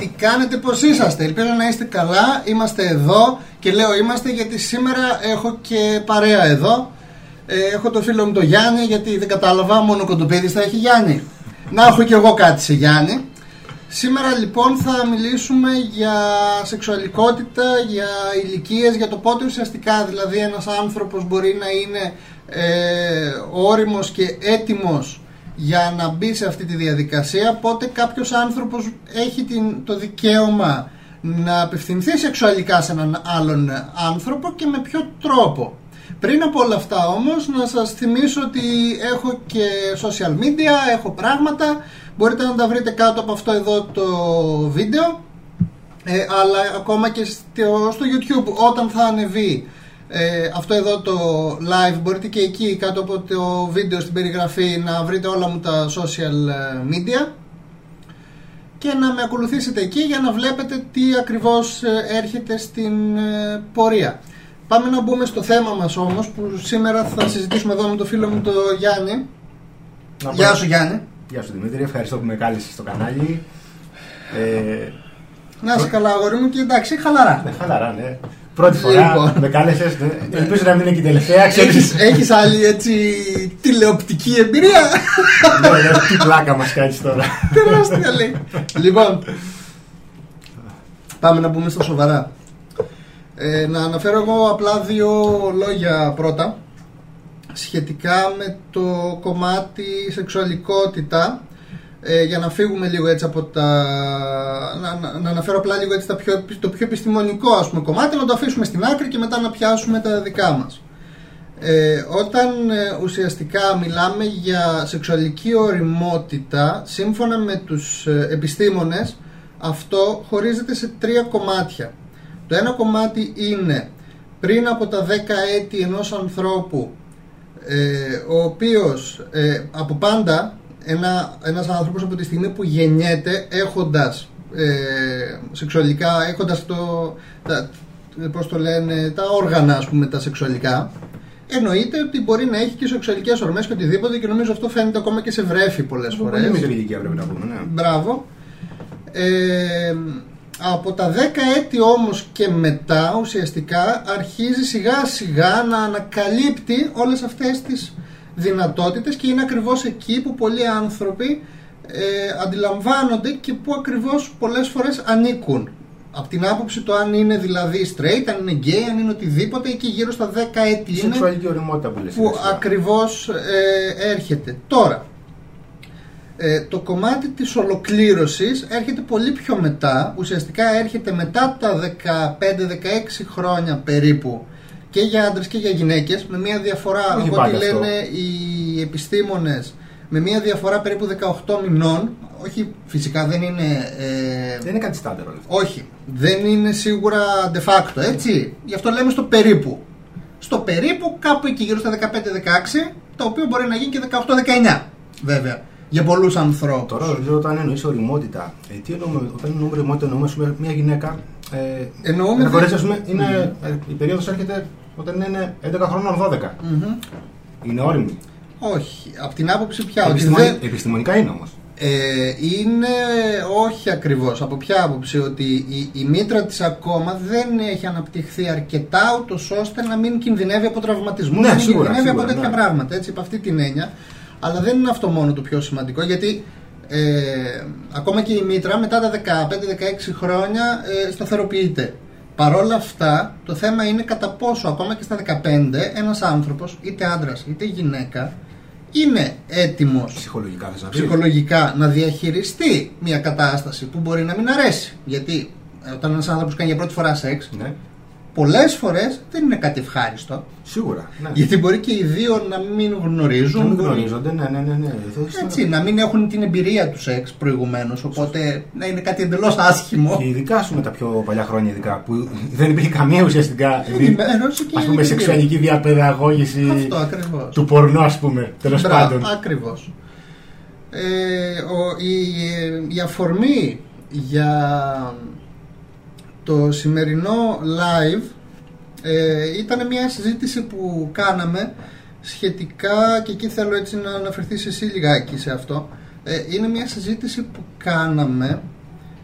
Τι κάνετε, πώς είσαστε, ελπίζω να είστε καλά, είμαστε εδώ και λέω είμαστε γιατί σήμερα έχω και παρέα εδώ. Ε, έχω το φίλο μου τον Γιάννη γιατί δεν κατάλαβα, μόνο κοντοπίδης θα έχει Γιάννη. Να έχω και εγώ κάτι σε Γιάννη. Σήμερα λοιπόν θα μιλήσουμε για σεξουαλικότητα, για ηλικίες, για το πότε ουσιαστικά δηλαδή ένας άνθρωπος μπορεί να είναι ε, όριμος και έτοιμος για να μπει σε αυτή τη διαδικασία, πότε κάποιος άνθρωπος έχει την, το δικαίωμα να απευθυνθεί σεξουαλικά σε έναν άλλον άνθρωπο και με ποιο τρόπο. Πριν από όλα αυτά όμως να σας θυμίσω ότι έχω και social media, έχω πράγματα, μπορείτε να τα βρείτε κάτω από αυτό εδώ το βίντεο ε, αλλά ακόμα και στο, στο YouTube όταν θα ανεβεί ε, αυτό εδώ το live μπορείτε και εκεί κάτω από το βίντεο στην περιγραφή να βρείτε όλα μου τα social ε, media και να με ακολουθήσετε εκεί για να βλέπετε τι ακριβώς ε, έρχεται στην πορεία. Πάμε να μπούμε στο θέμα μας όμως που σήμερα θα συζητήσουμε εδώ με το φίλο μου τον Γιάννη. Γεια σου Γιάννη. Γεια σου Δημήτρη, ευχαριστώ που με κάλεσες στο κανάλι. Ε... Να είσαι καλά αγόρι μου και εντάξει, χαλαρά. Ναι, χαλαρά, ναι. Πρώτη φορά λοιπόν. με κάλεσες. Ναι. Ελπίζω να μην είναι και η τελευταία. Έχει άλλη έτσι τηλεοπτική εμπειρία; Ναι, ναι, τι πλάκα μας κάνει τώρα. Τεράστια λέει. Λοιπόν, πάμε να πούμε στα σοβαρά. Ε, να αναφέρω εγώ απλά δύο λόγια πρώτα σχετικά με το κομμάτι σεξουαλικότητα ε, για να φύγουμε λίγο έτσι από τα. Να, να, αναφέρω απλά λίγο έτσι τα πιο, το πιο επιστημονικό ας πούμε, κομμάτι, να το αφήσουμε στην άκρη και μετά να πιάσουμε τα δικά μας. Ε, όταν ε, ουσιαστικά μιλάμε για σεξουαλική οριμότητα, σύμφωνα με τους ε, επιστήμονες, αυτό χωρίζεται σε τρία κομμάτια. Το ένα κομμάτι είναι πριν από τα 10 έτη ενός ανθρώπου, ο οποίος από πάντα ένα, ένας άνθρωπος από τη στιγμή που γεννιέται έχοντας ε, σεξουαλικά, έχοντας το, τα, πώς το λένε, τα όργανα ας πούμε τα σεξουαλικά εννοείται ότι μπορεί να έχει και σεξουαλικές ορμές και οτιδήποτε και νομίζω αυτό φαίνεται ακόμα και σε βρέφη πολλές φορές. Πολύ μικρή ηλικία πρέπει να πούμε, ναι. Μπράβο. Ε, από τα 10 έτη όμως και μετά ουσιαστικά αρχίζει σιγά σιγά να ανακαλύπτει όλες αυτές τις δυνατότητες και είναι ακριβώς εκεί που πολλοί άνθρωποι ε, αντιλαμβάνονται και που ακριβώς πολλές φορές ανήκουν. Από την άποψη το αν είναι δηλαδή straight, αν είναι gay, αν είναι οτιδήποτε, εκεί γύρω στα 10 έτη είναι Σεξουαλική οριμότητα που, λες, που ακριβώς ε, έρχεται. Τώρα, ε, το κομμάτι της ολοκλήρωσης έρχεται πολύ πιο μετά, ουσιαστικά έρχεται μετά τα 15-16 χρόνια περίπου και για άντρες και για γυναίκες, με μια διαφορά από ό,τι λένε οι επιστήμονες, με μια διαφορά περίπου 18 μηνών. Όχι, φυσικά δεν είναι. Ε, δεν είναι κάτι στάντερο. Όχι, δεν είναι σίγουρα de facto, έτσι. Γι' αυτό λέμε στο περίπου. Στο περίπου, κάπου εκεί γύρω στα 15-16, το οποίο μπορεί να γίνει και 18-19, βέβαια για πολλούς ανθρώπους. Τώρα, δηλαδή, όταν εννοείς οριμότητα, ε, τι εννοούμε, όταν εννοούμε οριμότητα, εννοούμε μια γυναίκα. Ε, εννοούμε. Φορές, ας πούμε, είναι, mm. η περίοδος έρχεται όταν είναι 11 χρόνων 12. Mm-hmm. Είναι όριμη. Όχι. Από την άποψη πια. Επιστημονι... Δεν... Επιστημονικά είναι όμως. Ε, είναι όχι ακριβώς από ποια άποψη ότι η, η μήτρα της ακόμα δεν έχει αναπτυχθεί αρκετά ούτως ώστε να μην κινδυνεύει από τραυματισμού ναι, να μην σίγουρα, κινδυνεύει σίγουρα, από τέτοια ναι. πράγματα έτσι, από αυτή την έννοια αλλά δεν είναι αυτό μόνο το πιο σημαντικό γιατί ε, ακόμα και η μήτρα μετά τα 15-16 χρόνια ε, σταθεροποιείται. Παρόλα αυτά, το θέμα είναι κατά πόσο ακόμα και στα 15 ένας άνθρωπος, είτε άντρας είτε γυναίκα, είναι έτοιμος ψυχολογικά, ψυχολογικά να διαχειριστεί μια κατάσταση που μπορεί να μην αρέσει. Γιατί ε, όταν ένας άνθρωπος κάνει για πρώτη φορά σεξ, ναι πολλές φορές δεν είναι κάτι ευχάριστο. Σίγουρα. Ναι. Γιατί μπορεί και οι δύο να μην γνωρίζουν. Να μην γνωρίζονται, ναι, ναι, ναι. ναι. Έτσι, να μην έχουν την εμπειρία τους σεξ προηγουμένως. Οπότε να είναι κάτι εντελώς άσχημο. Και ειδικά σου με τα πιο παλιά χρόνια, ειδικά που δεν υπήρχε καμία ουσιαστικά. Ενημέρωση και. Α πούμε, σεξουαλική διαπαιδαγώγηση. Αυτό ακριβώς. Του πορνό, ας πούμε. Τέλος πάντων. Ακριβώς. Ε, η, η αφορμή για το σημερινό live ε, ήταν μια συζήτηση που κάναμε σχετικά και εκεί θέλω έτσι να αναφερθείς σε εσύ λιγάκι σε αυτό ε, είναι μια συζήτηση που κάναμε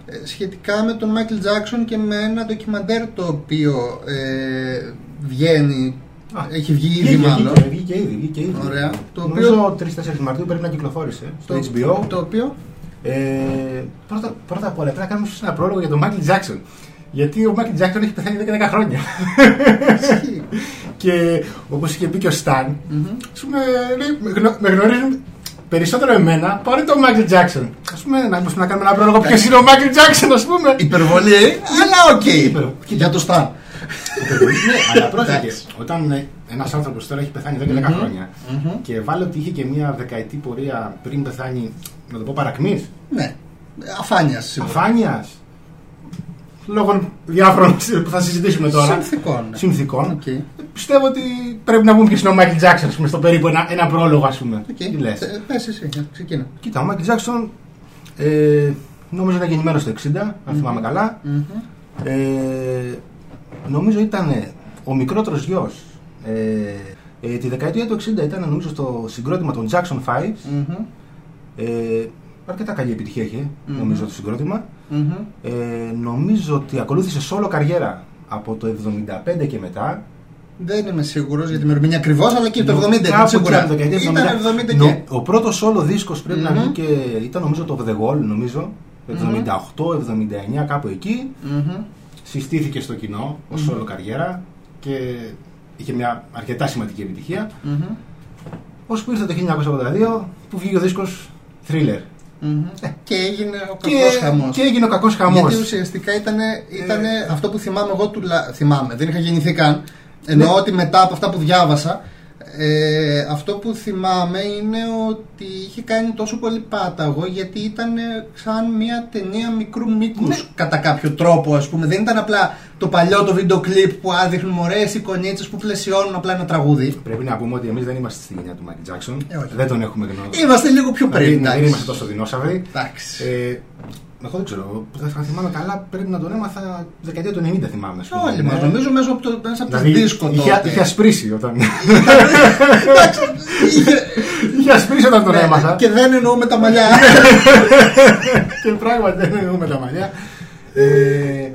ε, σχετικά με τον Μάικλ Τζάξον και με ένα ντοκιμαντέρ το οποίο ε, βγαίνει, Α, έχει βγει Βγήκε, ήδη μάλλον. βγήκε, βγήκε ήδη, βγήκε ήδη. Ωραία. Το Το οποίο- Νομίζω 3-4 Μαρτίου πρέπει να κυκλοφόρησε στο Το, HBO. το οποίο Ε, πρώτα, πρώτα απ' όλα πρέπει να κάνουμε ίσως ένα πρόλογο για τον Μάικλ Τζάξον. Γιατί ο Μάικλ Τζάξον έχει πεθάνει εδώ και 10 χρόνια. ισχύει. και όπως είχε πει και ο Σταν, Μμμ. ας πούμε, λέει, με, γνω- με γνωρίζουν περισσότερο εμένα παρά τον Μάικλ Τζάξον. Ας πούμε, να, μπορούμε να κάνουμε ένα πρόλογο ποιος είναι ο Μάικλ Τζάξον, ας πούμε. Υπερβολή, αλλά οκ. Υπερ- Για το Stan. ναι, αλλά πρόσεχε. Εντάξει. Όταν ένας άνθρωπος τώρα έχει πεθάνει εδώ και 10 Μμμ. χρόνια Μμμ. και βάλει ότι είχε και μια δεκαετή πορεία πριν πεθάνει, να το πω παρακμής, Ναι. Αφάνειας σίγουρα. αφάνειας. Λόγω διάφορων που θα συζητήσουμε τώρα. Συνθηκών. ναι. Συνθηκών. Οκ. Πιστεύω ότι πρέπει να πούμε ποιος είναι ο Μάικλ Τζάξον, πούμε, στο περίπου ένα, ένα πρόλογο, ας πούμε. Οκ. Τι λες; Ε, Πες εσύ, ε, ξεκίνα. Κοίτα, ο Μάικλ Τζάξον ε, νομίζω είναι γεννημένος στο 60, αν θυμάμαι καλά. Μμμ. Ε, νομίζω ήταν ο μικρότερος γιος. Ε, ε, τη δεκαετία του 60 ήταν νομίζω στο συγκρότημα των Jackson 5. Μμμ. Ε, αρκετά καλή επιτυχία είχε, Μμμ. νομίζω, το συγκρότημα. Μμμ. Ε, νομίζω ότι ακολούθησε solo καριέρα από το 75 και μετά. Δεν είμαι σίγουρος για τη ημερομηνία ακριβώς, αλλά και το 70 ήταν Κάπου σίγουρα. εκεί από τη δεκαετία του Ήταν 70. 70 Νο- και. Ο πρώτος solo δίσκος πρέπει να Μμμ. βγει και ήταν νομίζω το The Wall, νομίζω. Μμμ. 78-79 κάπου εκεί. Μμμ. Συστήθηκε στο κοινό ως Μμμ. solo καριέρα και είχε μια αρκετά σημαντική επιτυχία. Μμμ. Ώσπου ήρθε το 1982 που βγήκε ο δίσκος Thriller. Μμμ. Και έγινε ο Και, κακός χαμός. και έγινε ο κακός χαμός. Γιατί ουσιαστικά ήταν ήτανε Ε. αυτό που θυμάμαι εγώ του θυμάμαι, δεν είχα γεννηθεί καν. Εννοώ Ναι. ότι μετά από αυτά που διάβασα, ε, αυτό που θυμάμαι είναι ότι είχε κάνει τόσο πολύ πάταγο γιατί ήταν σαν μια ταινία μικρού μήκους Ναι. κατά κάποιο τρόπο, ας πούμε. Δεν ήταν απλά το παλιό το βίντεο κλιπ που άδειχνουν ωραίε εικονίτσες που πλαισιώνουν απλά ένα τραγούδι. Πρέπει να πούμε ότι εμείς δεν είμαστε στη γενιά του Michael Jackson. Ε, όχι. δεν τον έχουμε γνώρισει. Είμαστε λίγο πιο Δηλαδή, πριν. δεν εντάξει. είμαστε τόσο δεινόσαυροι. Εντάξει. Ε, εγώ δεν ξέρω, δεν θα θυμάμαι καλά, πρέπει να τον έμαθα δεκαετία του 90 θυμάμαι. ας πούμε. Όλοι μα, Ναι. νομίζω μέσα από το, μέσα από το Δηλαδή, δίσκο είχε, τότε. είχε ασπρίσει όταν. Εντάξει, είχε- είχε ασπρίσει όταν τον Ναι, έμαθα. Και δεν εννοούμε τα μαλλιά. και πράγματι δεν εννοούμε τα μαλλιά. Ε,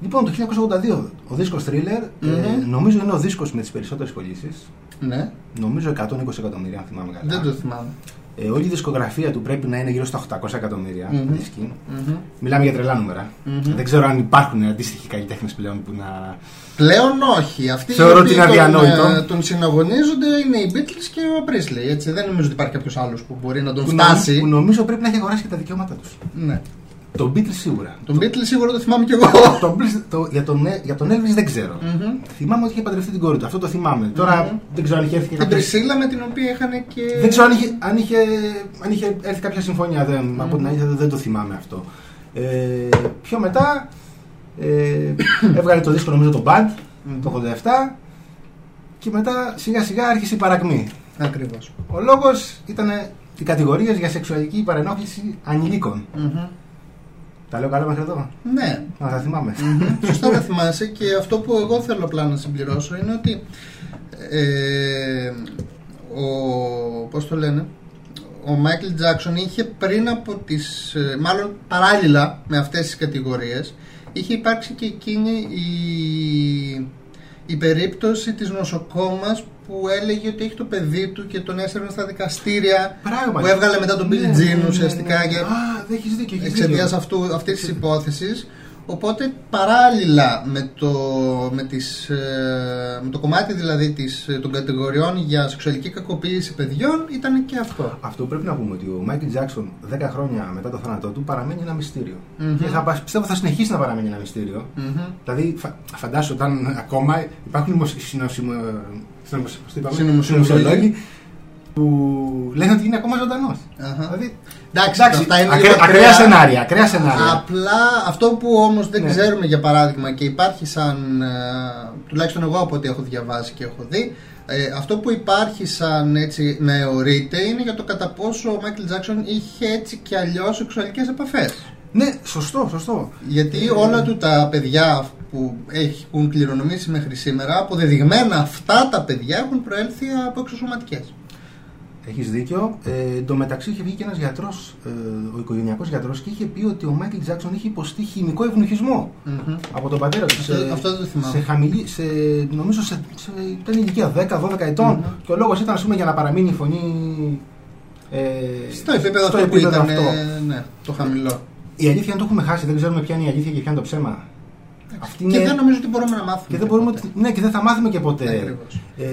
λοιπόν, το 1982 ο δίσκος Thriller ε, Μμμ. νομίζω είναι ο δίσκος με τις περισσότερες πωλήσεις. ναι, Νομίζω 120 εκατομμύρια, αν θυμάμαι καλά. δεν το θυμάμαι. Ε, όλη η δισκογραφία του πρέπει να είναι γύρω στα 800 εκατομμύρια Μμμ. δίσκοι. Μμμ. Μιλάμε για τρελά νούμερα. Μμμ. Δεν ξέρω αν υπάρχουν αντίστοιχοι καλλιτέχνες πλέον που να. Πλέον όχι. Αυτοί Θεωρώ οι ότι οποίοι είναι τον, αδιανόητο. ε, τον συναγωνίζονται είναι οι Beatles και ο Presley. Έτσι. Δεν νομίζω ότι υπάρχει κάποιος άλλος που μπορεί να τον που, φτάσει. νομ- που νομίζω πρέπει να έχει αγοράσει και τα δικαιώματα τους. Ναι. Τον Beatles σίγουρα. Τον Beatles σίγουρα το θυμάμαι κι εγώ. Τον Beatles- το- για, τον, για τον Elvis δεν ξέρω. Μμμ. Θυμάμαι ότι είχε παντρευτεί την κόρη του. Αυτό το θυμάμαι. Τώρα Μμμ. δεν ξέρω αν είχε έρθει και Την κάποια. Πρισίλα με την οποία είχαν και. Δεν ξέρω αν είχε, αν είχε, αν είχε έρθει κάποια συμφωνία. Δεν, Από την αλήθεια δεν το θυμάμαι αυτό. Ε, πιο μετά ε, έβγαλε το δίσκο νομίζω το Band Μμμ. το 87 και μετά σιγά σιγά άρχισε η παρακμή. Ακριβώς. Ο λόγος ήταν οι κατηγορίες για σεξουαλική παρενόχληση ανηλίκων. Τα λέω καλά μέχρι εδώ; Ναι. Να τα θυμάμαι. Μμμ. Σωστά θα θυμάσαι και αυτό που εγώ θέλω απλά να συμπληρώσω είναι ότι ε, ο, πώς το λένε ο Μάικλ Τζάξον είχε πριν από τις ε, μάλλον παράλληλα με αυτές τις κατηγορίες είχε υπάρξει και εκείνη η, η περίπτωση της νοσοκόμας που έλεγε ότι έχει το παιδί του και τον έσαιρνε στα δικαστήρια Πράγματι. που έβγαλε μετά τον Billie Ναι, Jean ναι, ναι, ουσιαστικά ναι. και Α, δεν έχεις δίκιο. έχεις εξαιτίας δίκιο. αυτού αυτής της υπόθεσης οπότε παράλληλα με το, με τις, ε, με το κομμάτι δηλαδή της, ε, των κατηγοριών για σεξουαλική κακοποίηση παιδιών ήταν και αυτό Αυτό πρέπει να πούμε ότι ο Μάικλ Τζάξον 10 χρόνια μετά το θάνατό του παραμένει ένα μυστήριο. Μμμ. Και θα, πα- πιστεύω θα συνεχίσει να παραμένει ένα μυστήριο. Μμμ. Δηλαδή, φα, φαντάσου όταν ακόμα υπάρχουν δημοσι- που λένε ότι είναι ακόμα ζωντανός. Αχα. Δηλαδή, Εντάξει, εντάξει, αυτά είναι ακραία, λίγο ακραία ακραία. σενάρια. Ακραία σενάρια. Απλά αυτό που όμως δεν Ναι. ξέρουμε για παράδειγμα και υπάρχει σαν ε, τουλάχιστον εγώ από ό,τι έχω διαβάσει και έχω δει ε, αυτό που υπάρχει σαν έτσι να αιωρείται είναι για το κατά πόσο ο Μάικλ Τζάξον είχε έτσι και αλλιώς σεξουαλικές επαφές Ναι, σωστό, σωστό. γιατί Ε, όλα του τα παιδιά που έχουν κληρονομήσει μέχρι σήμερα αποδεδειγμένα αυτά τα παιδιά έχουν προέλθει από εξωσωματικές Έχεις δίκιο. Ε, εν τω μεταξύ είχε βγει και ένας γιατρός, ε, ο οικογενειακός γιατρός, και είχε πει ότι ο Μάικλ Τζάξον είχε υποστεί χημικό ευνοχισμό Μμμ. από τον πατέρα του. Αυτό- αυτό δεν το θυμάμαι. Σε χαμηλή, σε, νομίζω σε, σε, ήταν ηλικία 10-12 ετών. Μμμ. Και ο λόγος ήταν ας πούμε, για να παραμείνει η φωνή. Ε, Στο επίπεδο στο αυτό που επίπεδο ήταν. αυτό. ε, Ναι, το χαμηλό. Η αλήθεια είναι το έχουμε χάσει, δεν ξέρουμε ποια είναι η αλήθεια και ποια είναι το ψέμα. Αυτή Και είναι- δεν νομίζω ότι μπορούμε να μάθουμε. και δεν μπορούμε, ποτέ. ναι, και δεν θα μάθουμε και ποτέ. Ακριβώς. Ε,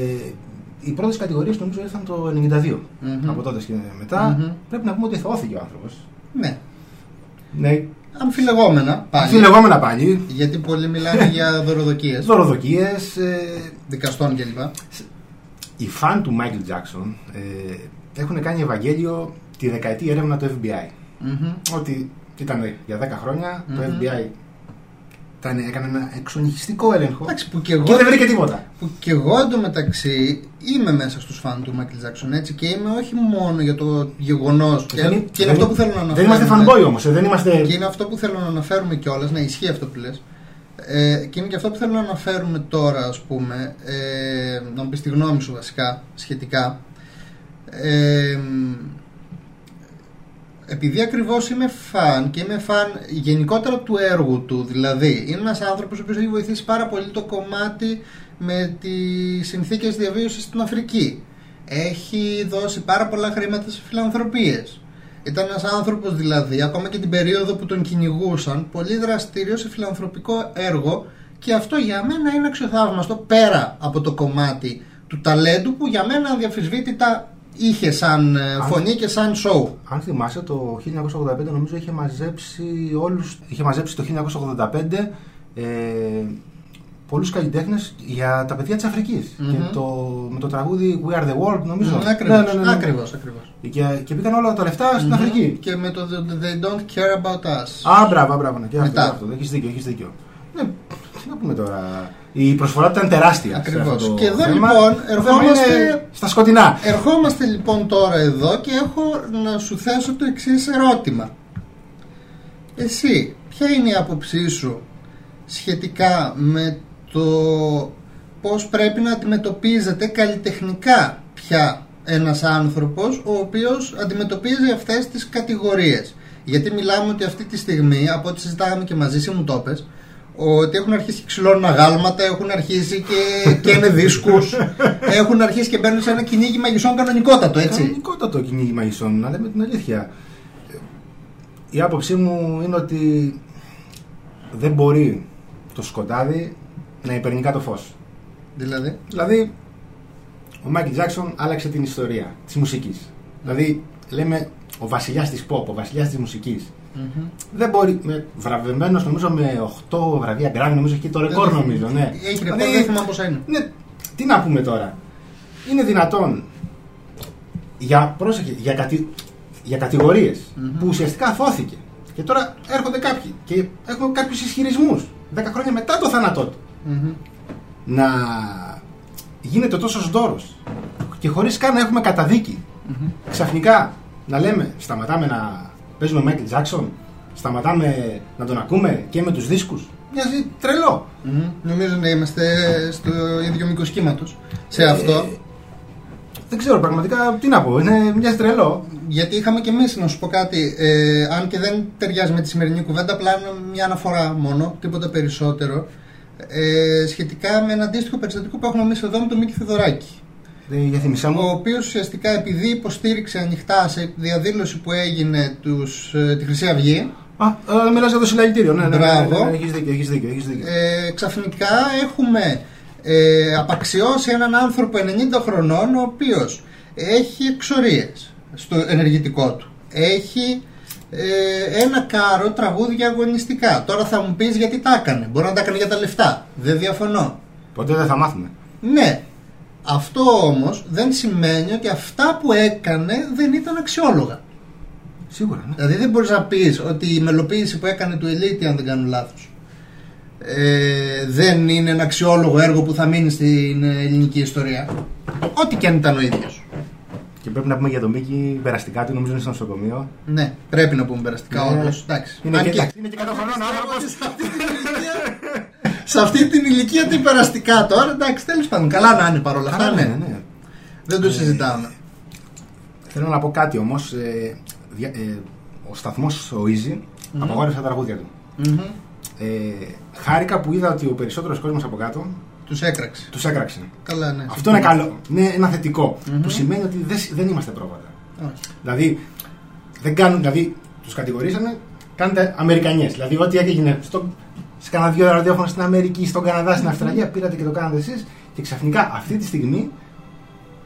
οι πρώτες κατηγορίες νομίζω ήρθαν το 92. Μμμ. Από τότε και μετά Μμμ. πρέπει να πούμε ότι θεώθηκε ο άνθρωπος. Ναι. Ναι, Αμφιλεγόμενα πάλι. αμφιλεγόμενα πάλι. Γιατί πολλοί μιλάνε για δωροδοκίες Δωροδοκίες. Ε, δικαστών κλπ. οι φαν του Michael Jackson ε, έχουν κάνει Ευαγγέλιο τη δεκαετή έρευνα του FBI. Μμμ. Ότι ήταν για 10 χρόνια το Μμμ. FBI ήταν, έκανε ένα εξονυχιστικό έλεγχο Εντάξει, που και εγώ, και δεν βρήκε τίποτα. που και εγώ εντωμεταξύ είμαι μέσα στους φαν του Michael Jackson έτσι και είμαι όχι μόνο για το γεγονός και, Δεν- και είναι δεν- αυτό που θέλω να αναφέρω. Δεν είμαστε fanboy όμως, δεν είμαστε. Και είναι αυτό που θέλω να αναφέρουμε κιόλας, να ισχύει αυτό που λες. Ε, και είναι και αυτό που θέλω να αναφέρουμε τώρα, ας πούμε, ε, να μου πεις τη γνώμη σου βασικά, σχετικά. Ε, επειδή ακριβώς είμαι φαν και είμαι φαν γενικότερα του έργου του, δηλαδή είναι ένας άνθρωπος ο οποίος έχει βοηθήσει πάρα πολύ το κομμάτι με τις συνθήκες διαβίωσης στην Αφρική. Έχει δώσει πάρα πολλά χρήματα σε φιλανθρωπίες. Ήταν ένας άνθρωπος δηλαδή, ακόμα και την περίοδο που τον κυνηγούσαν, πολύ δραστήριος σε φιλανθρωπικό έργο και αυτό για μένα είναι αξιοθαύμαστο πέρα από το κομμάτι του ταλέντου που για μένα αδιαφυσβήτητα είχε σαν ε, Αν- φωνή και σαν show. Αν θυμάσαι το 1985 νομίζω είχε μαζέψει όλους, είχε μαζέψει το 1985 ε, πολλούς καλλιτέχνες για τα παιδιά της Αφρικής Μμμ. και το, με το τραγούδι We Are The World νομίζω Ναι, ακριβώς, Ναι, ναι, ναι, ναι. ακριβώς, ακριβώς. Και, και πήγαν όλα τα λεφτά στην Μμμ. Αφρική Και με το They don't care about us. Α, μπράβο, μπράβο, ναι, και αυτό, Μετά. και αυτό. Έχεις δίκιο, έχεις δίκιο. Ναι, τι να πούμε τώρα. Η προσφορά του ήταν τεράστια. σε Ακριβώς. αυτό το Και εδώ, θέμα. λοιπόν, Το θέμα ερχόμαστε- είναι Στα σκοτεινά. Ερχόμαστε λοιπόν τώρα εδώ και έχω να σου θέσω το εξής ερώτημα. Εσύ, ποια είναι η άποψή σου σχετικά με το πώς πρέπει να αντιμετωπίζεται καλλιτεχνικά πια ένας άνθρωπος ο οποίος αντιμετωπίζει αυτές τις κατηγορίες; Γιατί μιλάμε ότι αυτή τη στιγμή, από ό,τι συζητάγαμε και μαζί, εσύ μου το είπες, ότι έχουν αρχίσει και ξυλώνουν αγάλματα, έχουν αρχίσει και, και είναι δίσκους, έχουν αρχίσει και μπαίνουν σε ένα κυνήγι μαγισσών κανονικότατο, έτσι. Κανονικότατο κυνήγι μαγισσών, να λέμε την αλήθεια. Ε, Η άποψή μου είναι ότι δεν μπορεί το σκοτάδι να υπερνικά το φως. Δηλαδή, Δηλαδή, ο Μάικλ Τζάξον άλλαξε την ιστορία της μουσικής. Δηλαδή, λέμε ο βασιλιάς της pop, ο βασιλιάς της μουσικής. Μμμ. Δεν μπορεί, με, βραβευμένος νομίζω με 8 βραβεία Grammy, νομίζω έχει το ρεκόρ Δεν- νομίζω, ναι. Έχει Δηλαδή, ρεκόρ, δεν θυμάμαι πόσα είναι. Ναι, τι να πούμε τώρα. Είναι δυνατόν για, πρόσεχε, για, κατη, για κατηγορίες Μμμ. που ουσιαστικά αθώθηκε και τώρα έρχονται κάποιοι και έχουν κάποιους ισχυρισμούς 10 χρόνια μετά το θάνατό του Μμμ. να γίνεται τόσος δώρος και χωρίς καν να έχουμε καταδίκη Μμμ. ξαφνικά να λέμε σταματάμε να παίζουμε Michael Jackson σταματάμε να τον ακούμε και με τους δίσκους μοιάζει τρελό Μμμ. Νομίζω να είμαστε στο ίδιο μήκος κύματος σε αυτό. Ε, δεν ξέρω πραγματικά τι να πω. Είναι μοιάζει τρελό. Γιατί είχαμε και εμείς να σου πω κάτι. Ε, αν και δεν ταιριάζει με τη σημερινή κουβέντα, απλά είναι μια αναφορά μόνο, τίποτα περισσότερο. Ε, σχετικά με ένα αντίστοιχο περιστατικό που έχουμε εμείς εδώ με τον Μίκη Θεοδωράκη. Ε, για θυμισά Ο μου. οποίος ουσιαστικά επειδή υποστήριξε ανοιχτά σε διαδήλωση που έγινε τους, ε, τη Χρυσή Αυγή, Α, ε, μιλάς για το συλλαλητήριο. Ναι, ναι, ναι, ναι, Μπράβο. ναι, έχεις δίκιο, έχεις δίκιο, έχεις δίκιο. ε, ξαφνικά έχουμε ε, απαξιώσει έναν άνθρωπο 90 χρονών ο οποίος έχει εξορίες στο ενεργητικό του. Έχει ε, ένα κάρο τραγούδια αγωνιστικά. Τώρα θα μου πεις γιατί τα έκανε. Μπορεί να τα έκανε για τα λεφτά. Δεν διαφωνώ. Ποτέ δεν θα μάθουμε. Ναι. Αυτό όμως δεν σημαίνει ότι αυτά που έκανε δεν ήταν αξιόλογα. Σίγουρα, ναι. Δηλαδή δεν μπορείς να πεις ότι η μελοποίηση που έκανε του Ελίτη, αν δεν κάνω λάθος, ε, δεν είναι ένα αξιόλογο έργο που θα μείνει στην ε, ελληνική ιστορία. Ό,τι και αν ήταν ο ίδιος. Και πρέπει να πούμε για τον Μίκη περαστικά του, νομίζω είναι στο νοσοκομείο. Ναι, πρέπει να πούμε περαστικά Ναι. όντως. Εντάξει. Είναι Αν και, και- εντάξει, είναι και 100 χρονών ο άνθρωπος. Σε αυτή την ηλικία- Σε αυτή την ηλικία τι περαστικά τώρα, εντάξει, τέλος πάντων. Καλά να είναι παρόλα αυτά, Καλά, ναι. ναι, ναι. Δεν το συζητάμε. Θέλω να πω κάτι όμως. Ε, δια- ε, ο σταθμός ο Easy απαγόρευσε τα τραγούδια του. Μμμ. Ε, χάρηκα που είδα ότι ο περισσότερος κόσμος από κάτω Τους έκραξε. τους έκραξε. Καλά, ναι. Αυτό είναι καλό. Είναι ένα θετικό. Μμμ. Που σημαίνει ότι δεν, δεν είμαστε πρόβατα. Όχι. Δηλαδή, δεν κάνουν, δηλαδή τους κατηγορήσανε, κάνετε Αμερικανιές. Δηλαδή, ό,τι έγινε στο, σε κανένα δύο ραδιόφωνα στην Αμερική, στον Καναδά, στην Αυστραλία, πήρατε και το κάνατε εσείς. Και ξαφνικά αυτή τη στιγμή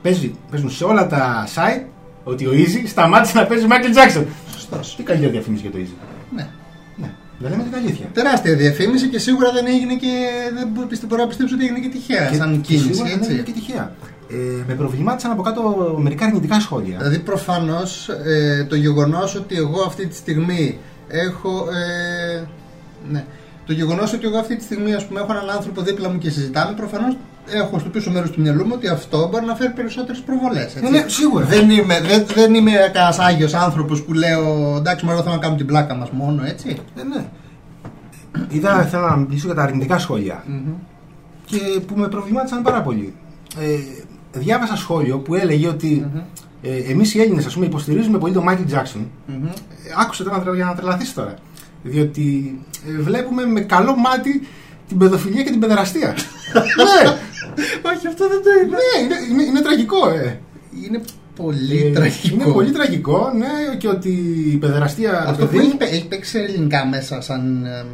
παίζει, παίζουν σε όλα τα site ότι ο Easy σταμάτησε να παίζει Michael Jackson. Σωστός. Τι καλύτερη διαφήμιση για το Easy. Ναι. Ναι, δεν λέμε την αλήθεια. Τεράστια διαφήμιση και σίγουρα δεν έγινε και. Δεν μπο- πιστε- μπορώ να πιστέψω ότι έγινε και τυχαία σαν και κίνηση. σίγουρα δεν Έτσι. είναι και τυχαία. Ε, με προβλημάτισαν από κάτω μερικά αρνητικά σχόλια. Δηλαδή προφανώς ε, το γεγονός ότι εγώ αυτή τη στιγμή έχω. Ε, ναι. Το γεγονός ότι εγώ αυτή τη στιγμή ας πούμε, έχω έναν άνθρωπο δίπλα μου και συζητάμε, προφανώς έχω στο πίσω μέρος του μυαλού μου ότι αυτό μπορεί να φέρει περισσότερες προβολές. Ναι, ναι, σίγουρα. Δεν είμαι, δεν, δεν είμαι κανένας άγιος άνθρωπος που λέω εντάξει, μωρό, θέλω να κάνουμε την πλάκα μας μόνο, έτσι. Ναι, ναι. Είδα, θέλω να μιλήσω για τα αρνητικά σχόλια. Μμμ. και που με προβλημάτισαν πάρα πολύ. Ε, διάβασα σχόλιο που έλεγε ότι Μμμ. ε, εμείς οι Έλληνες ας πούμε, υποστηρίζουμε πολύ τον Μάικλ Τζάξον. Μμμ. Ε, άκουσε τώρα να τρε- για να τρελαθείς τώρα. Διότι ε, βλέπουμε με καλό μάτι την παιδοφιλία και την παιδεραστία. ναι, Όχι, αυτό δεν το είπα. ναι είναι, είναι, είναι τραγικό. Ε. Είναι πολύ Ε, τραγικό. Είναι πολύ τραγικό, ναι, και ότι η παιδεραστία. ρε Αυτό που παιδί, έχει, παί- έχει παίξει σε ελληνικά μέσα σαν εμ,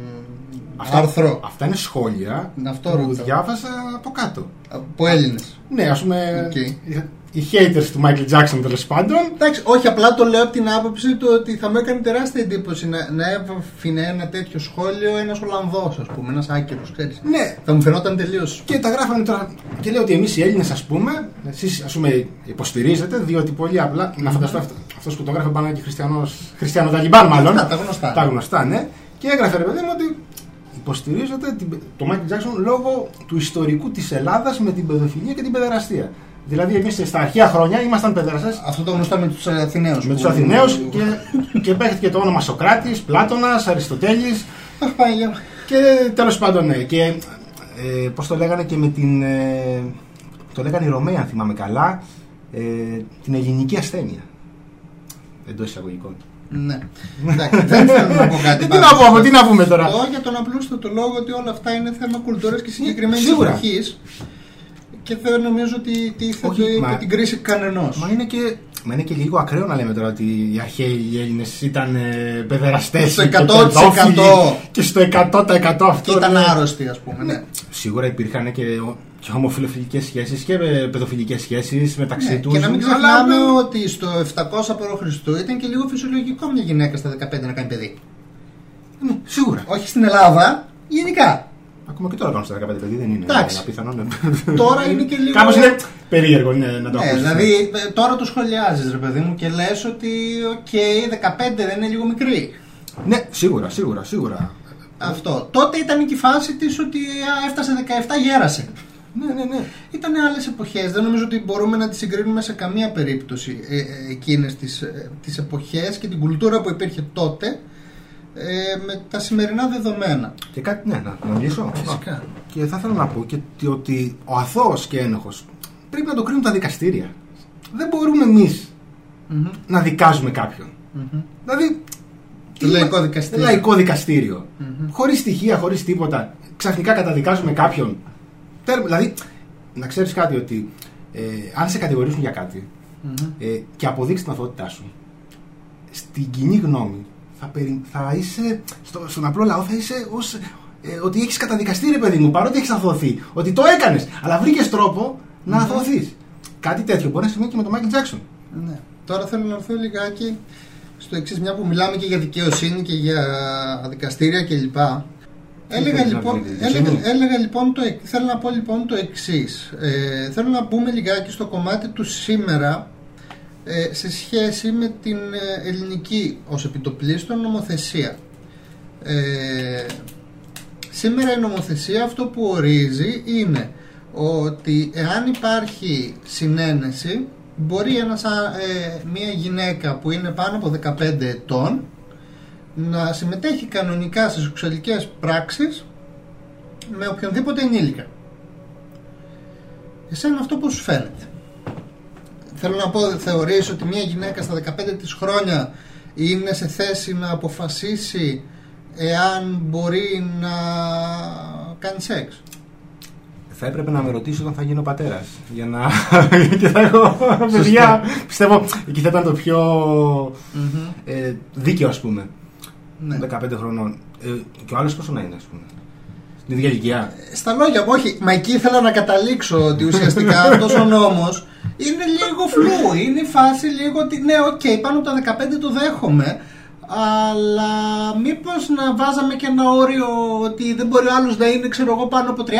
αυτά, άρθρο Αυτά είναι σχόλια Αυτό που ρώτησα. διάβασα από κάτω. από Έλληνες. Ναι, ας πούμε. Οκ. Οι, οι haters του Michael Jackson τέλος πάντων. Εντάξει, όχι, απλά το λέω από την άποψη του ότι θα μου έκανε τεράστια εντύπωση να, να έβαζε ένα τέτοιο σχόλιο ένας Ολλανδός, ας πούμε, ένας άκυρο, ξέρεις. Ναι, Θα μου φαινόταν τελείως. και τα γράφανε τώρα. Και λέω ότι εμείς οι Έλληνες, ας πούμε, εσείς ας πούμε υποστηρίζετε, διότι πολύ απλά. Να φανταστώ αυτό αυτός που το έγραφε πάνω και χριστιανός, χριστιανοταλιμπάν, μάλλον. Αυτά, τα γνωστά. Τα γνωστά, ναι. Και έγραφε ρε παιδί μου ότι υποστηρίζετε την, το Michael Jackson λόγω του ιστορικού της Ελλάδας με την παιδοφιλία και την παιδεραστία. Δηλαδή, εμείς στα αρχαία χρόνια ήμασταν παιδεραστέ Αυτό το γνωστό με τους Αθηναίους. με τους Αθηναίους και, και παίχτηκε το όνομα Σοκράτης, Πλάτωνας, Αριστοτέλης. Αχ, Παναγία μου. Και τέλος πάντων, ναι. Και ε, πώς το λέγανε και με την. Ε, το λέγανε οι Ρωμαίοι, αν θυμάμαι καλά, ε, την ελληνική ασθένεια. Εντός εισαγωγικών. Ναι. Εντάξει, δεν θέλω να πω κάτι. τι να πούμε, τι να πούμε τώρα. Εγώ για τον απλούστατο λόγο ότι όλα αυτά είναι θέμα κουλτούρας και συγκεκριμένης Σίγουρα. εποχής. Και δεν νομίζω ότι τίθεται Όχι, και μα- την κρίση κανενός. Μα είναι, και, μα είναι και λίγο ακραίο να λέμε τώρα ότι οι αρχαίοι Έλληνες ήταν ε, παιδεραστές. Στο 100%. Και στο 100% αυτό. Και ήταν ναι. άρρωστοι, ας πούμε. Ναι. Σίγουρα υπήρχαν και, και ομοφιλοφιλικές σχέσεις και παιδοφιλικές σχέσεις μεταξύ Ναι, τους. και να μην ξεχνάμε ότι στο 700 π.Χ. ήταν και λίγο φυσιολογικό μια γυναίκα στα 15 να κάνει παιδί. Ναι, σίγουρα. Όχι στην Ελλάδα, γενικά. Ακόμα και τώρα κάνουν στα 15 παιδί, δεν είναι Εντάξει. απίθανο. ναι. Τώρα είναι και λίγο. Κάπως είναι περίεργο είναι, να το Ναι, ακούσεις. δηλαδή ε, τώρα το σχολιάζεις, ρε παιδί μου, και λες ότι, οκ, 15 δεν είναι λίγο μικρή. Ναι, σίγουρα, σίγουρα, σίγουρα. Αυτό. Τότε ήταν και η φάση της ότι α, έφτασε 17, γέρασε. Ναι, ναι, ναι. Ήταν άλλες εποχές. Δεν νομίζω ότι μπορούμε να τις συγκρίνουμε σε καμία περίπτωση ε, ε, εκείνες τις τις εποχές και την κουλτούρα που υπήρχε τότε ε, με τα σημερινά δεδομένα. Και κάτι, ναι, να, να μιλήσω. Φυσικά. Και θα ήθελα να πω και ότι- ότι ο αθώος και ένοχος πρέπει να το κρίνουν τα δικαστήρια. Δεν μπορούμε εμείς Μμμ, να δικάζουμε κάποιον. μμμ. Δηλαδή. Το λαϊκό δικαστήριο. Λαϊκό δικαστήριο. Μμμ. Χωρίς στοιχεία, χωρίς τίποτα. Ξαφνικά καταδικάζουμε κάποιον. Τέρμα- Δηλαδή, να ξέρεις κάτι ότι ε, αν σε κατηγορήσουν για κάτι Μμμ. ε, και αποδείξεις την αθωότητά σου, στην κοινή γνώμη θα, περι, θα είσαι, στο, στον απλό λαό θα είσαι ως, ε, ότι έχεις καταδικαστεί ρε παιδί μου, παρότι έχεις αθωωθεί. Ότι το έκανες, αλλά βρήκες τρόπο να αθωωθείς. Κάτι τέτοιο μπορεί να συμβεί και με τον Μάικλ Τζάξον. Ναι. Τώρα θέλω να έρθω λιγάκι στο εξής, μια που μιλάμε και για δικαιοσύνη και για δικαστήρια κλπ. Έλεγα θέλεις να λοιπόν, πεις για δικαιοσύνη; έλεγα, έλεγα λοιπόν το, εκ- θέλω να πω λοιπόν το εξής. Ε, θέλω να μπούμε λιγάκι στο κομμάτι του σήμερα ε, σε σχέση με την ε, ελληνική ως επιτοπλίστων νομοθεσία. Ε, σήμερα η νομοθεσία αυτό που ορίζει είναι ότι εάν υπάρχει συνένεση μπορεί ένας, α- ε, μια γυναίκα που είναι πάνω από 15 ετών να συμμετέχει κανονικά σε σεξουαλικές πράξεις με οποιονδήποτε ενήλικα. Εσένα αυτό πώς σου φαίνεται; Θέλω να πω, θεωρείς ότι μια γυναίκα στα 15 της χρόνια είναι σε θέση να αποφασίσει εάν μπορεί να κάνει σεξ; Θα έπρεπε να με ρωτήσει όταν θα γίνω πατέρας. Για να. και θα έχω παιδιά. Πιστεύω εκεί θα ήταν το πιο ε, δίκαιο, ας πούμε. Ναι. 15 χρονών. Ε, και ο άλλος πόσο να είναι, ας πούμε. Στην ίδια ηλικία. Στα λόγια μου, όχι. Μα εκεί ήθελα να καταλήξω ότι ουσιαστικά αυτός ο νόμος είναι λίγο φλού. Είναι η φάση λίγο ότι ναι, οκ, πάνω από τα 15 το δέχομαι. Αλλά μήπως να βάζαμε και ένα όριο ότι δεν μπορεί ο άλλος να είναι, ξέρω εγώ, πάνω από 30.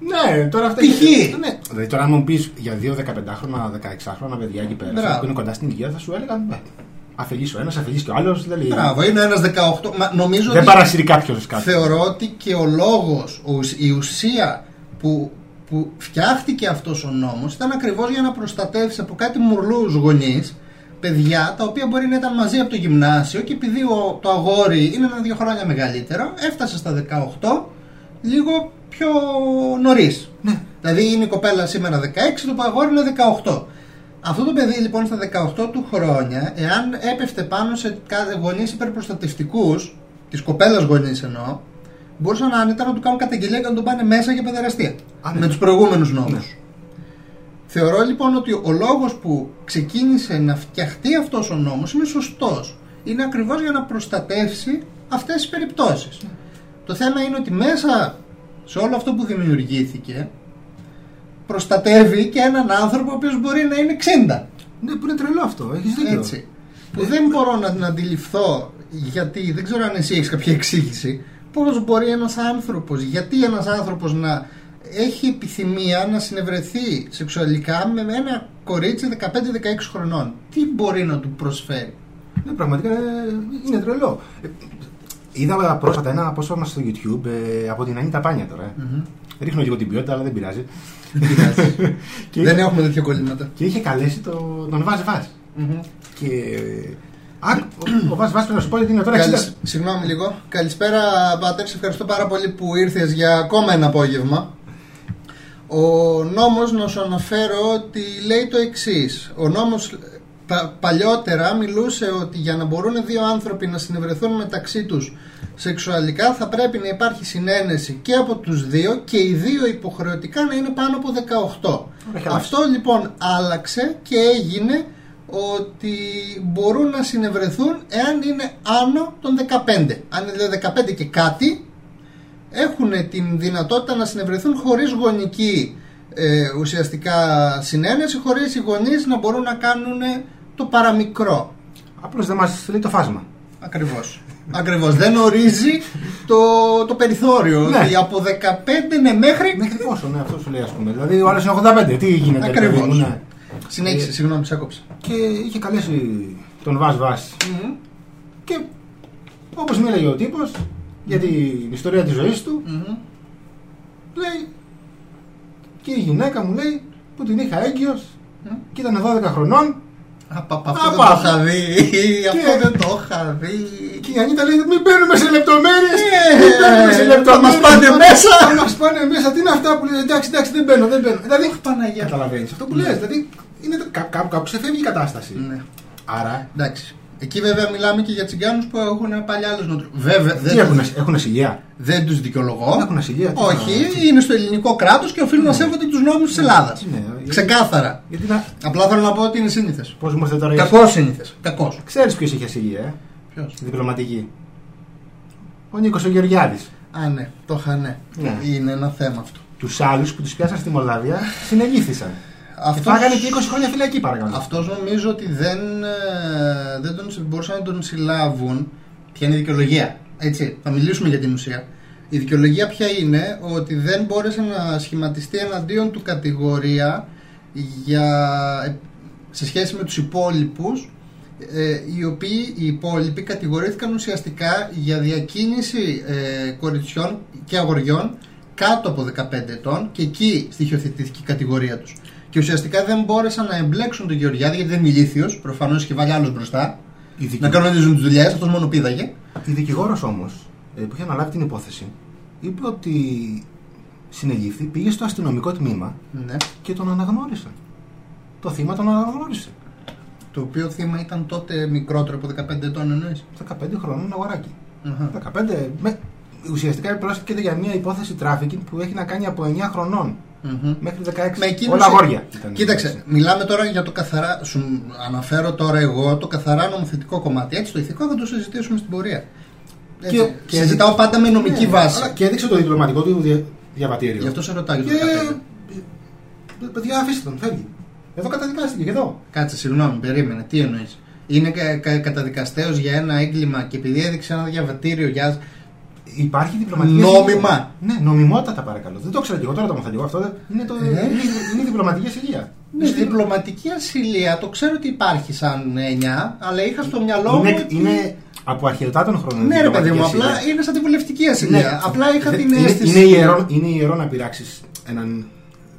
Ναι, τώρα αυτά. Π.χ. Ναι. Δηλαδή, τώρα, αν μου πεις για δύο 15χρονα, 16χρονα παιδιά εκεί πέρα Μπράβο. που είναι κοντά στην ηλικία, θα σου έλεγα. Ναι. Αφελεί ο ένας, αφελεί και ο άλλος. Δεν, λέει- Μπράβο, είναι ένας 18. Μα νομίζω δεν ότι παρασύρει κάποιος κάτι. θεωρώ ότι και ο λόγος, ο ουσ- η ουσία που, που φτιάχτηκε αυτός ο νόμος ήταν ακριβώς για να προστατεύσει από κάτι μουρλούς γονείς παιδιά τα οποία μπορεί να ήταν μαζί από το γυμνάσιο και επειδή ο, το αγόρι είναι ένα-δύο χρόνια μεγαλύτερο έφτασε στα 18 λίγο πιο νωρίς. Ναι. Δηλαδή είναι η κοπέλα σήμερα 16, το αγόρι είναι 18. Αυτό το παιδί λοιπόν στα 18 του χρόνια, εάν έπεφτε πάνω σε κα- γονείς υπερπροστατευτικούς, της κοπέλας γονείς εννοώ, μπορούσαν άνετα να του κάνουν καταγγελία και να τον πάνε μέσα για παιδεραστία. Α, ναι. Με τους προηγούμενους νόμους. Ναι. Θεωρώ λοιπόν ότι ο λόγος που ξεκίνησε να φτιαχτεί αυτός ο νόμος είναι σωστός. Είναι ακριβώς για να προστατεύσει αυτές τις περιπτώσεις. Το θέμα είναι ότι μέσα σε όλο αυτό που δημιουργήθηκε προστατεύει και έναν άνθρωπο ο οποίος μπορεί να είναι 60. Ναι, που είναι τρελό αυτό. Έχεις δίκιο. Έτσι. Που δεν μπορώ να την αντιληφθώ γιατί δεν ξέρω αν εσύ έχεις κάποια εξήγηση. Πώς μπορεί ένας άνθρωπος, γιατί ένας άνθρωπος να έχει επιθυμία να συνευρεθεί σεξουαλικά με ένα κορίτσι 15-16 χρονών; Τι μπορεί να του προσφέρει; Ναι, πραγματικά ε, είναι τρελό. Ε, Είδα πρόσφατα ένα απόσπασμα στο YouTube ε, από την Ανίτα Πάνια τώρα. ε. Ρίχνω λίγο την ποιότητα, αλλά δεν πειράζει. Δεν πειράζει. Και δεν είχε- έχουμε τέτοια κολλήματα. Και είχε καλέσει το, τον Βάζ Βάζ. Και. Α, ο, ο Βάζ Βάζ πρέπει να σου πω ότι είναι τώρα 60. Καλησ- Συγγνώμη λίγο. Καλησπέρα, Πάτερ. Σε ευχαριστώ πάρα πολύ που ήρθες για ακόμα ένα απόγευμα. Ο νόμος να σου αναφέρω ότι λέει το εξής. Ο νόμος πα- παλιότερα μιλούσε ότι για να μπορούν δύο άνθρωποι να συνευρεθούν μεταξύ τους σεξουαλικά θα πρέπει να υπάρχει συνένεση και από τους δύο και οι δύο υποχρεωτικά να είναι πάνω από 18. Έχει αλλάξει. Αυτό λοιπόν άλλαξε και έγινε ότι μπορούν να συνευρεθούν εάν είναι άνω των 15. Αν είναι δηλαδή 15 και κάτι, έχουν την δυνατότητα να συνευρεθούν χωρίς γονική ε, ουσιαστικά συνένεση, χωρίς οι γονείς να μπορούν να κάνουν το παραμικρό. Απλώς δεν μας λέει το φάσμα. Ακριβώς. Ακριβώς. Δεν ορίζει το, το περιθώριο. Ναι. ότι από 15 ναι, μέχρι... Μέχρι πόσο, ναι, αυτό σου λέει, ας πούμε. Δηλαδή, ο άλλος είναι 85. Τι γίνεται, Ακριβώς. παιδί μου, ναι. Συνέχισε, Ε, συγγνώμη, σε έκοψα. Και είχε καλέσει τον Βάζ Βάζ. Και όπως μίλαγε ο τύπος για την ιστορία της ζωής του, Μμμ. λέει και η γυναίκα μου λέει που την είχα έγκυος Μμ. και ήταν 12 χρονών Απ' απ' αυτό δεν Απ' το αυτό. είχα δει. Αυτό δεν το είχα δει. και η Ανίτα λέει μην μπαίνουμε σε λεπτομέρειες Ε, μην μπαίνουμε σε θα λεπτομέρειες μας πάνε μέσα. θα μας πάνε μέσα τι είναι αυτά που λέει εντάξει εντάξει δεν μπαίνω δεν μπαίνω δηλαδή Παναγία. καταλαβαίνεις αυτό που λες δηλαδή είναι, κά- κάπου, κάπου ξεφεύγει η κατάσταση Ναι. άρα Εντάξει. Εκεί βέβαια μιλάμε και για τσιγκάνους που έχουν πάλι άλλες νοοτροπίες. Βέβαια τι δεν, έχουν, έχουν ασυλία δεν τους δικαιολογώ. Έχουν ασυλία, τι Όχι, να- είναι στο ελληνικό κράτος και οφείλουν να σέβονται τους νόμους της Ελλάδας. Ναι, Ξεκάθαρα. γιατί να Απλά θέλω να πω ότι είναι σύνηθες. πώς μου ήρθε τώρα η Κακός σύνηθες. Κακός. ξέρεις ποιος είχε ασυλία ε; Ποιος; διπλωματική ο Νίκος ο Γεωργιάδης Α, ναι, το είχα ναι. Ναι. Είναι ένα θέμα αυτό. τους άλλους που τους πιάσαν στη Μολδαβία συνελήφθησαν και Αυτός- φάγανε και 20 χρόνια φυλακή παρακαλώ Αυτός νομίζω ότι δεν, ε, δεν τον, μπορούσαν να τον συλλάβουν. Ποια είναι η δικαιολογία. Έτσι, θα μιλήσουμε για την ουσία. Η δικαιολογία ποια είναι ότι δεν μπόρεσε να σχηματιστεί εναντίον του κατηγορία για, ε, σε σχέση με τους υπόλοιπους ε, οι οποίοι οι υπόλοιποι κατηγορήθηκαν ουσιαστικά για διακίνηση ε, κοριτσιών και αγοριών κάτω από 15 ετών και εκεί στοιχειοθετήθηκε η κατηγορία τους. Και ουσιαστικά δεν μπόρεσαν να εμπλέξουν τον Γεωργιάδη γιατί δεν είναι ηλίθιος, προφανώς είχε βάλει άλλος μπροστά, η, δικη... να κανονίζουν τις δουλειές, αυτός μόνο πήδαγε. η δικηγόρος όμως ε, που είχε αναλάβει την υπόθεση είπε ότι συνελήφθη πήγε στο αστυνομικό τμήμα Ναι. και τον αναγνώρισαν το θύμα τον αναγνώρισε. Το οποίο θύμα ήταν τότε μικρότερο από 15 ετών εννοείς; 15 χρόνων αγοράκι. Αχα. 15, με, ουσιαστικά πρόκειται για μια υπόθεση τράφικινγκ που έχει να κάνει από 9 χρονών Μμμ. μέχρι 16. Με εκείνους- Όλα αγόρια. ήταν. Κοίταξε, μιλάμε τώρα για το καθαρά. Σου αναφέρω τώρα εγώ το καθαρά νομοθετικό κομμάτι. Έτσι, το ηθικό θα το συζητήσουμε στην πορεία. Έτσι, Και- και συζητάω πάντα με νομική Ναι, βάση. αλλά Και έδειξε το διπλωματικό του δια, διαβατήριο. Γι' αυτό σε ρωτάω για το Και. 15. ε, Παιδιά, αφήστε τον, φεύγει. Εδώ καταδικάστηκε και εδώ. Κάτσε, συγγνώμη, περίμενε. Τι εννοείς. Είναι κα, κα, καταδικαστέος για ένα έγκλημα και επειδή έδειξε ένα διαβατήριο για. Υπάρχει διπλωματική Νόμιμα. ασυλία. Ναι, νομιμότατα παρακαλώ. Δεν το ξέρω και εγώ τώρα το μαθαίνω. Αυτό δεν- είναι, το, Ε. είναι, είναι διπλωματική ασυλία. Ναι, διπλωματική ασυλία το ξέρω ότι υπάρχει σαν έννοια, αλλά είχα στο μυαλό μου. Είναι, ότι- είναι από αρχαιοτά των χρόνων. Ναι, ρε παιδί μου, διπλωματική απλά ασυλία. είναι σαν τη βουλευτική ασυλία. Ναι, απλά είχα δεν- την είναι, αίσθηση. Είναι ιερό, είναι ιερό να πειράξεις έναν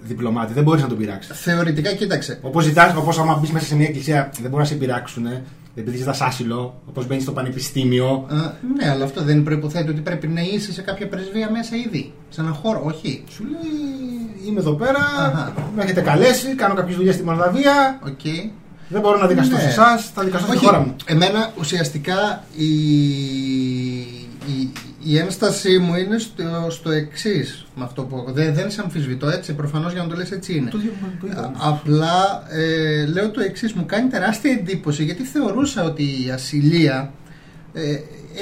διπλωμάτη. Δεν μπορείς να τον πειράξεις. Θεωρητικά, κοίταξε. Όπως ζητάς, όπως άμα μπεις μέσα σε μια εκκλησία, δεν μπορείς να σε πειράξουν επειδή ζητά άσυλο. Όπως μπαίνεις στο πανεπιστήμιο. Α, ναι, αλλά αυτό δεν προϋποθέτει ότι πρέπει να είσαι σε κάποια πρεσβεία μέσα ήδη. Σε έναν χώρο, όχι. Σου λέει είμαι εδώ πέρα, Αχα. με έχετε καλέσει, κάνω κάποιες δουλειές στη Μολδαβία. Οκ. Δεν μπορώ να δικαστώ Ναι. σε εσάς, θα δικαστώ στη Όχι, χώρα μου. εμένα ουσιαστικά η, η, η ένστασή μου είναι στο, στο εξής. Με αυτό που δεν, δεν σε αμφισβητώ έτσι, προφανώς για να το λες έτσι είναι. Το, το είπα. Α- Απλά ε, λέω το εξής, μου κάνει τεράστια εντύπωση γιατί θεωρούσα ότι η ασυλία ε,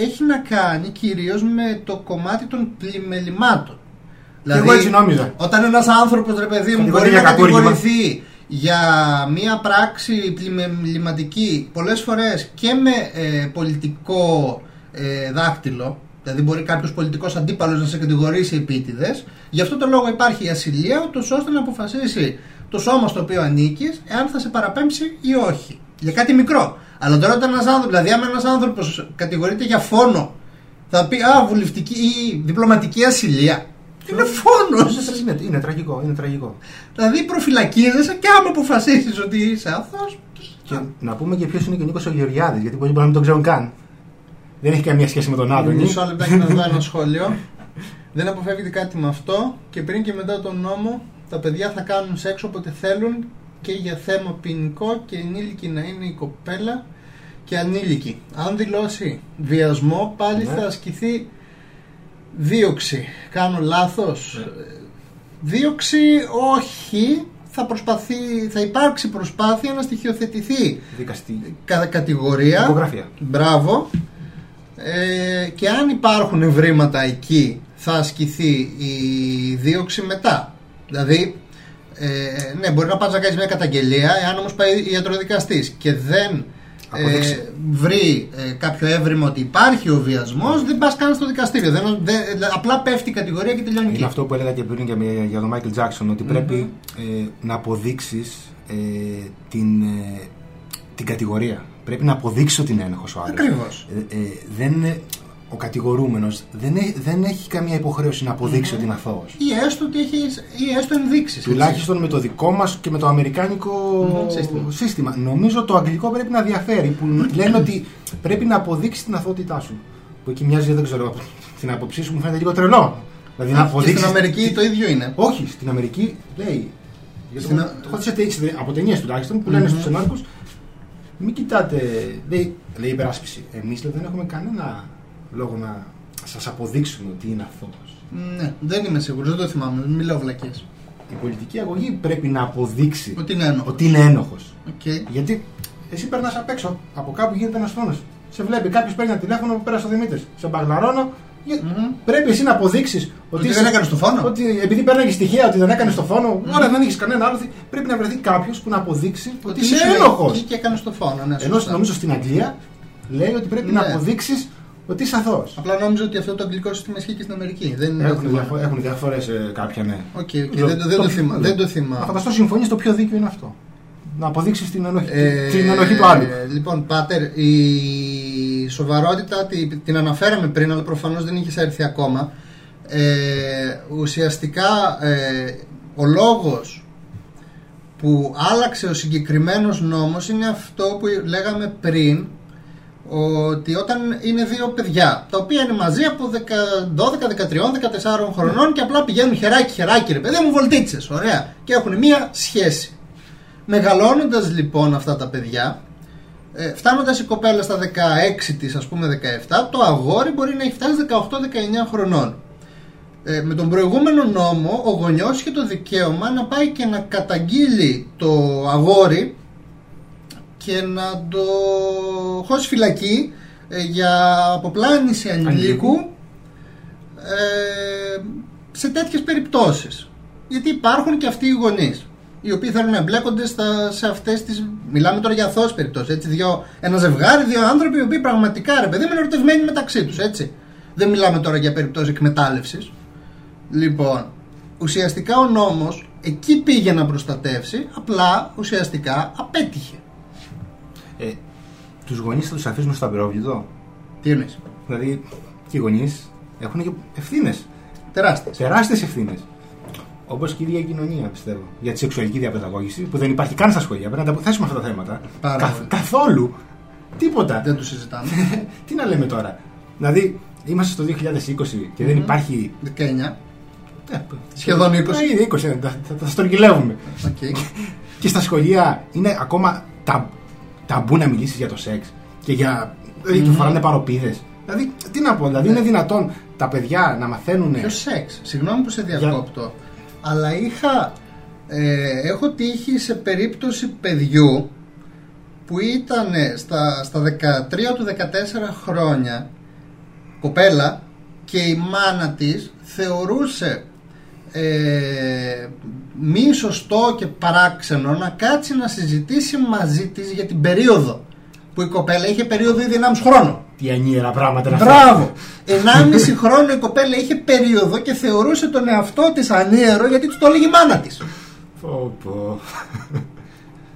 έχει να κάνει κυρίως με το κομμάτι των πλημελημάτων. Δηλαδή, εγώ έτσι νόμιζα. Όταν ένας άνθρωπος, ρε παιδί μου, Κατηγορεί μπορεί για να κακούργημα. κατηγορηθεί για μία πράξη πλημεληματική πολλές φορές και με ε, πολιτικό ε, δάχτυλο, δηλαδή μπορεί κάποιος πολιτικός αντίπαλος να σε κατηγορήσει επίτηδες, γι' αυτό το λόγο υπάρχει η ασυλία, ούτως ώστε να αποφασίσει το σώμα στο οποίο ανήκεις, εάν θα σε παραπέμψει ή όχι. Για κάτι μικρό. Αλλά τώρα όταν ένας άνθρωπος, δηλαδή άμα ένας άνθρωπος κατηγορείται για φόνο, θα πει Α, βουλευτική ή διπλωματική ασυλία. Είναι φόνος. Είναι, είναι τραγικό, είναι τραγικό. Δηλαδή προφυλακίζεσαι και άμα αποφασίσεις ότι είσαι αθώο. Και να πούμε και ποιος είναι και ο Νίκος ο Γεωργιάδης, γιατί πολλοί μπορεί να μην τον ξέρουν καν. Δεν έχει καμία σχέση με τον Άδωνη. Μισό λεπτάκι να δω ένα σχόλιο. Δεν αποφεύγεται κάτι με αυτό και πριν και μετά τον νόμο τα παιδιά θα κάνουν σεξ όποτε θέλουν και για θέμα ποινικό και ενήλικη να είναι η κοπέλα και ανήλικη. Αν δηλώσει βιασμό πάλι Ναι. θα ασκηθεί δίωξη. Κάνω λάθος; Ναι. Δίωξη όχι. Θα, προσπαθεί, θα υπάρξει προσπάθεια να στοιχειοθετηθεί Δικαστή. κα- κατηγορία. Υπογραφία. Μπράβο. Ε, και αν υπάρχουν ευρήματα εκεί θα ασκηθεί η δίωξη μετά. Δηλαδή, ε, ναι, μπορεί να πας να κάνεις μια καταγγελία, εάν όμως πάει ιατροδικαστής και δεν ε, Αποδείξει. βρει ε, κάποιο έβριμα ότι υπάρχει ο βιασμός, δεν πας καν στο δικαστήριο. Δεν, δεν- απλά πέφτει η κατηγορία και τελειώνει εκεί. Είναι αυτό που έλεγα και πριν για, για τον Μάικλ Τζάξον, ότι πρέπει ε, να αποδείξεις ε, την, ε, την κατηγορία. Πρέπει να αποδείξει ότι είναι ένοχος ο άλλος. Ακριβώς. Ε, ε, δεν είναι- ο κατηγορούμενος δεν, έ- δεν έχει καμία υποχρέωση να αποδειξει ότι είναι αθώος. Ή έστω ότι έχει ή έστω ενδείξεις. έτσι. Τουλάχιστον με το δικό μας και με το αμερικάνικο Μμμ, σύστημα. σύστημα. Νομίζω το αγγλικό πρέπει να διαφέρει. Που λένε ότι πρέπει να αποδείξει την αθωότητά σου. Που εκεί μοιάζει, δεν ξέρω, από την άποψή σου μου φαίνεται λίγο τρελό. Δηλαδή να Και αποδείξει. στην Αμερική το ίδιο είναι. Όχι, στην Αμερική λέει. Γιατί Στην το, Α- το έχω δει σε ταινίες- από ταινίες τουλάχιστον που λένε Μμμ. στου ενόρκου. Μην κοιτάτε. Λέει, λέει η υπεράσπιση. Εμείς δεν έχουμε κανένα λόγο να σας αποδείξουμε ότι είναι αθώος. Ναι, δεν είμαι σίγουρος, δεν το θυμάμαι, μιλάω βλακίες. Η πολιτική αγωγή πρέπει να αποδείξει Ότι είναι ένοχος. ότι είναι ένοχος. Οκ. Γιατί εσύ περνάς απ' έξω, από κάπου γίνεται ένας φόνος. Σε βλέπει κάποιος παίρνει ένα τηλέφωνο που πέρασε ο Δημήτρης. Σε μπαγλαρώνουν. Για- Μμμ. Πρέπει εσύ να αποδείξεις Ότι δεν έκανες το φόνο. Ότι επειδή παίρνει στοιχεία ότι δεν έκανες το φόνο, τώρα δεν έχεις κανένα άλλο. Πρέπει να βρεθεί κάποιος που να αποδείξει ότι είσαι ήσουν ένοχος. εκεί και έκανες το φόνο. Ναι, Ενώ σωστά. νομίζω στην Αγγλία λέει ότι πρέπει να Ναι. αποδείξεις ότι είσαι αθώος. Απλά νόμιζα ότι αυτό το αγγλικό σύστημα ισχύει και στην Αμερική. Δεν Έχουν, δεν- διαφο- έχουν διαφορές κάποια, ναι. Οκ, οκ, δεν, το- δεν το θυμάμαι. Δεν το Να θυμάμαι. φανταστώ συμφωνείς το πιο δίκαιο είναι αυτό. Να αποδείξεις την ενοχή, Ε, την ενοχή του άλλου. Λοιπόν, Πάτερ, η σοβαρότητα τη- την αναφέραμε πριν, αλλά προφανώς δεν είχες έρθει ακόμα. Ε, ουσιαστικά, ε, ο λόγος που άλλαξε ο συγκεκριμένος νόμος είναι αυτό που λέγαμε πριν, ότι όταν είναι δύο παιδιά, τα οποία είναι μαζί από 10 12, 13, 14 χρονών και απλά πηγαίνουν χεράκι χεράκι ρε παιδί μου βολτίτσες, ωραία, και έχουν μία σχέση. Μεγαλώνοντας λοιπόν αυτά τα παιδιά, ε, φτάνοντας η κοπέλα στα 16 της, ας πούμε 17, το αγόρι μπορεί να έχει φτάσει 18-19 χρονών. Ε, με τον προηγούμενο νόμο, ο γονιός είχε το δικαίωμα να πάει και να καταγγείλει το αγόρι και να το χώσει φυλακή ε, για αποπλάνηση ανηλίκου ε, σε τέτοιες περιπτώσεις. Γιατί υπάρχουν και αυτοί οι γονείς οι οποίοι θέλουν να εμπλέκονται στα, σε αυτές τις. Μιλάμε τώρα για αθώες περιπτώσεις. Έτσι, δύο, ένα ζευγάρι, δύο άνθρωποι οι οποίοι πραγματικά ρε παιδί είναι ερωτευμένοι μεταξύ τους. Έτσι. Δεν μιλάμε τώρα για περιπτώσεις εκμετάλλευσης. Λοιπόν, ουσιαστικά ο νόμος εκεί πήγε να προστατεύσει, απλά ουσιαστικά απέτυχε. Ε, τους γονείς θα τους αφήσουμε στο απειρόβλητο; Τι εννοείς; Δηλαδή, και οι γονείς έχουν και ευθύνες. Τεράστιες. Τεράστιες ευθύνες. Όπως και η ίδια η κοινωνία, πιστεύω. Για τη σεξουαλική διαπαιδαγώγηση που δεν υπάρχει καν στα σχολεία. Πρέπει να τα θέσουμε αυτά τα θέματα. Πάρα Καθ- πολύ. καθόλου. Τίποτα. Δεν το συζητάμε. Τι να λέμε τώρα. Δηλαδή, είμαστε στο 2020 και δεν υπάρχει. 19. Ε, Σχεδόν 20. Ε, ήδη 20, ε, θα, θα, θα στρογγυλεύουμε. Οκ. Και στα σχολεία είναι ακόμα τα, ταμπού να μιλήσεις για το σεξ και για. Δηλαδή, του φοράνε παροπίδες. Δηλαδή, τι να πω, δηλαδή, είναι δυνατόν τα παιδιά να μαθαίνουν. Ποιος σεξ; Συγγνώμη που σε διακόπτω. Αλλά είχα. Ε, έχω τύχει σε περίπτωση παιδιού που ήταν στα, στα 13 του 14 χρόνια κοπέλα και η μάνα της θεωρούσε ε, μη σωστό και παράξενο να κάτσει να συζητήσει μαζί της για την περίοδο που η κοπέλα είχε περίοδο ήδη 1,5 χρόνο. Τι ανίερα πράγματα είναι αυτά. Μπράβο! 1,5 χρόνο η κοπέλα είχε περίοδο και θεωρούσε τον εαυτό της ανίερο γιατί του το έλεγε η μάνα της. Πω, πω.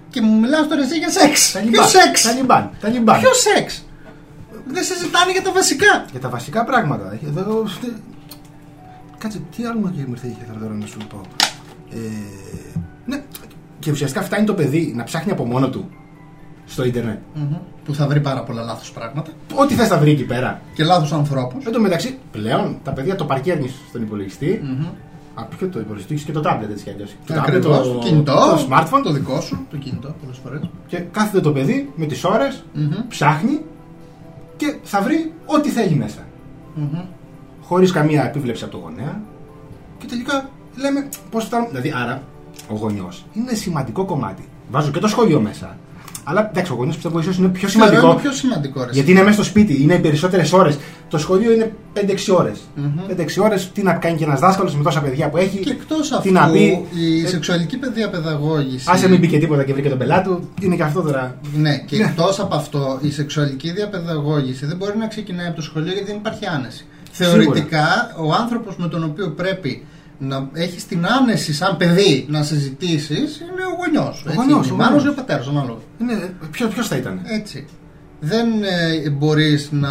Και μου μιλάς τώρα εσύ για σεξ. Ποιος Ταλιμπάν. σεξ; Ταλιμπάν. Ταλιμπάν. Ποιος σεξ; Δεν συζητάνε για τα βασικά. Για τα βασικά πράγματα. Έχει Εδώ... Κάτσε, τι άλλο μου ήρθε είχε θέλω τώρα να σου πω. Ε, ναι, και ουσιαστικά φτάνει το παιδί να ψάχνει από μόνο του στο ίντερνετ. Που θα βρει πάρα πολλά λάθος πράγματα Ό,τι θες θα βρει εκεί πέρα. και λάθος ανθρώπους. Εν τω μεταξύ, πλέον τα παιδιά το παρκέρνει στον υπολογιστή. Από ποιο το υπολογιστή, έχεις και το tablet έτσι κι αλλιώς. Το tablet, Ακριβώς, το, κινητό, το smartphone. το δικό σου, το κινητό πολλές φορές. Και κάθεται το παιδί με τις ώρες, ψάχνει και θα βρει ό,τι θέλει μέσα. Χωρίς καμία επίβλεψη από το γονέα. Και τελικά λέμε πώς φτάνουμε. Δηλαδή, άρα, ο γονιός είναι σημαντικό κομμάτι. Βάζω και το σχολείο μέσα. Αλλά εντάξει, ο γονιός πιστεύω ίσως είναι πιο Θεωρώ σημαντικό. είναι πιο σημαντικό. Ρε. Γιατί είναι μέσα στο σπίτι, είναι οι περισσότερες ώρες. Το σχολείο είναι 5-6 ώρες. Μμμ. 5-6 ώρες, τι να κάνει και ένας δάσκαλος με τόσα παιδιά που έχει. Και εκτός τι αυτού, να πει. η ε, σεξουαλική παιδεία παιδαγώγηση. Άσε μην πει και τίποτα και βρήκε τον πελάτη του. Είναι και αυτό τώρα. Ναι, και Ναι. εκτός από αυτό, η σεξουαλική διαπαιδαγώγηση δεν μπορεί να ξεκινάει από το σχολείο γιατί δεν υπάρχει άνεση. Σίγουρα. Θεωρητικά, ο άνθρωπος με τον οποίο πρέπει να έχεις την άνεση σαν παιδί να συζητήσεις είναι ο γονιός. Ο γονιός, Η ο μάνα γονιός. ή ο πατέρας, ανάλογα. Είναι, ποιο ποιος θα ήταν. Έτσι. Δεν ε, μπορείς να,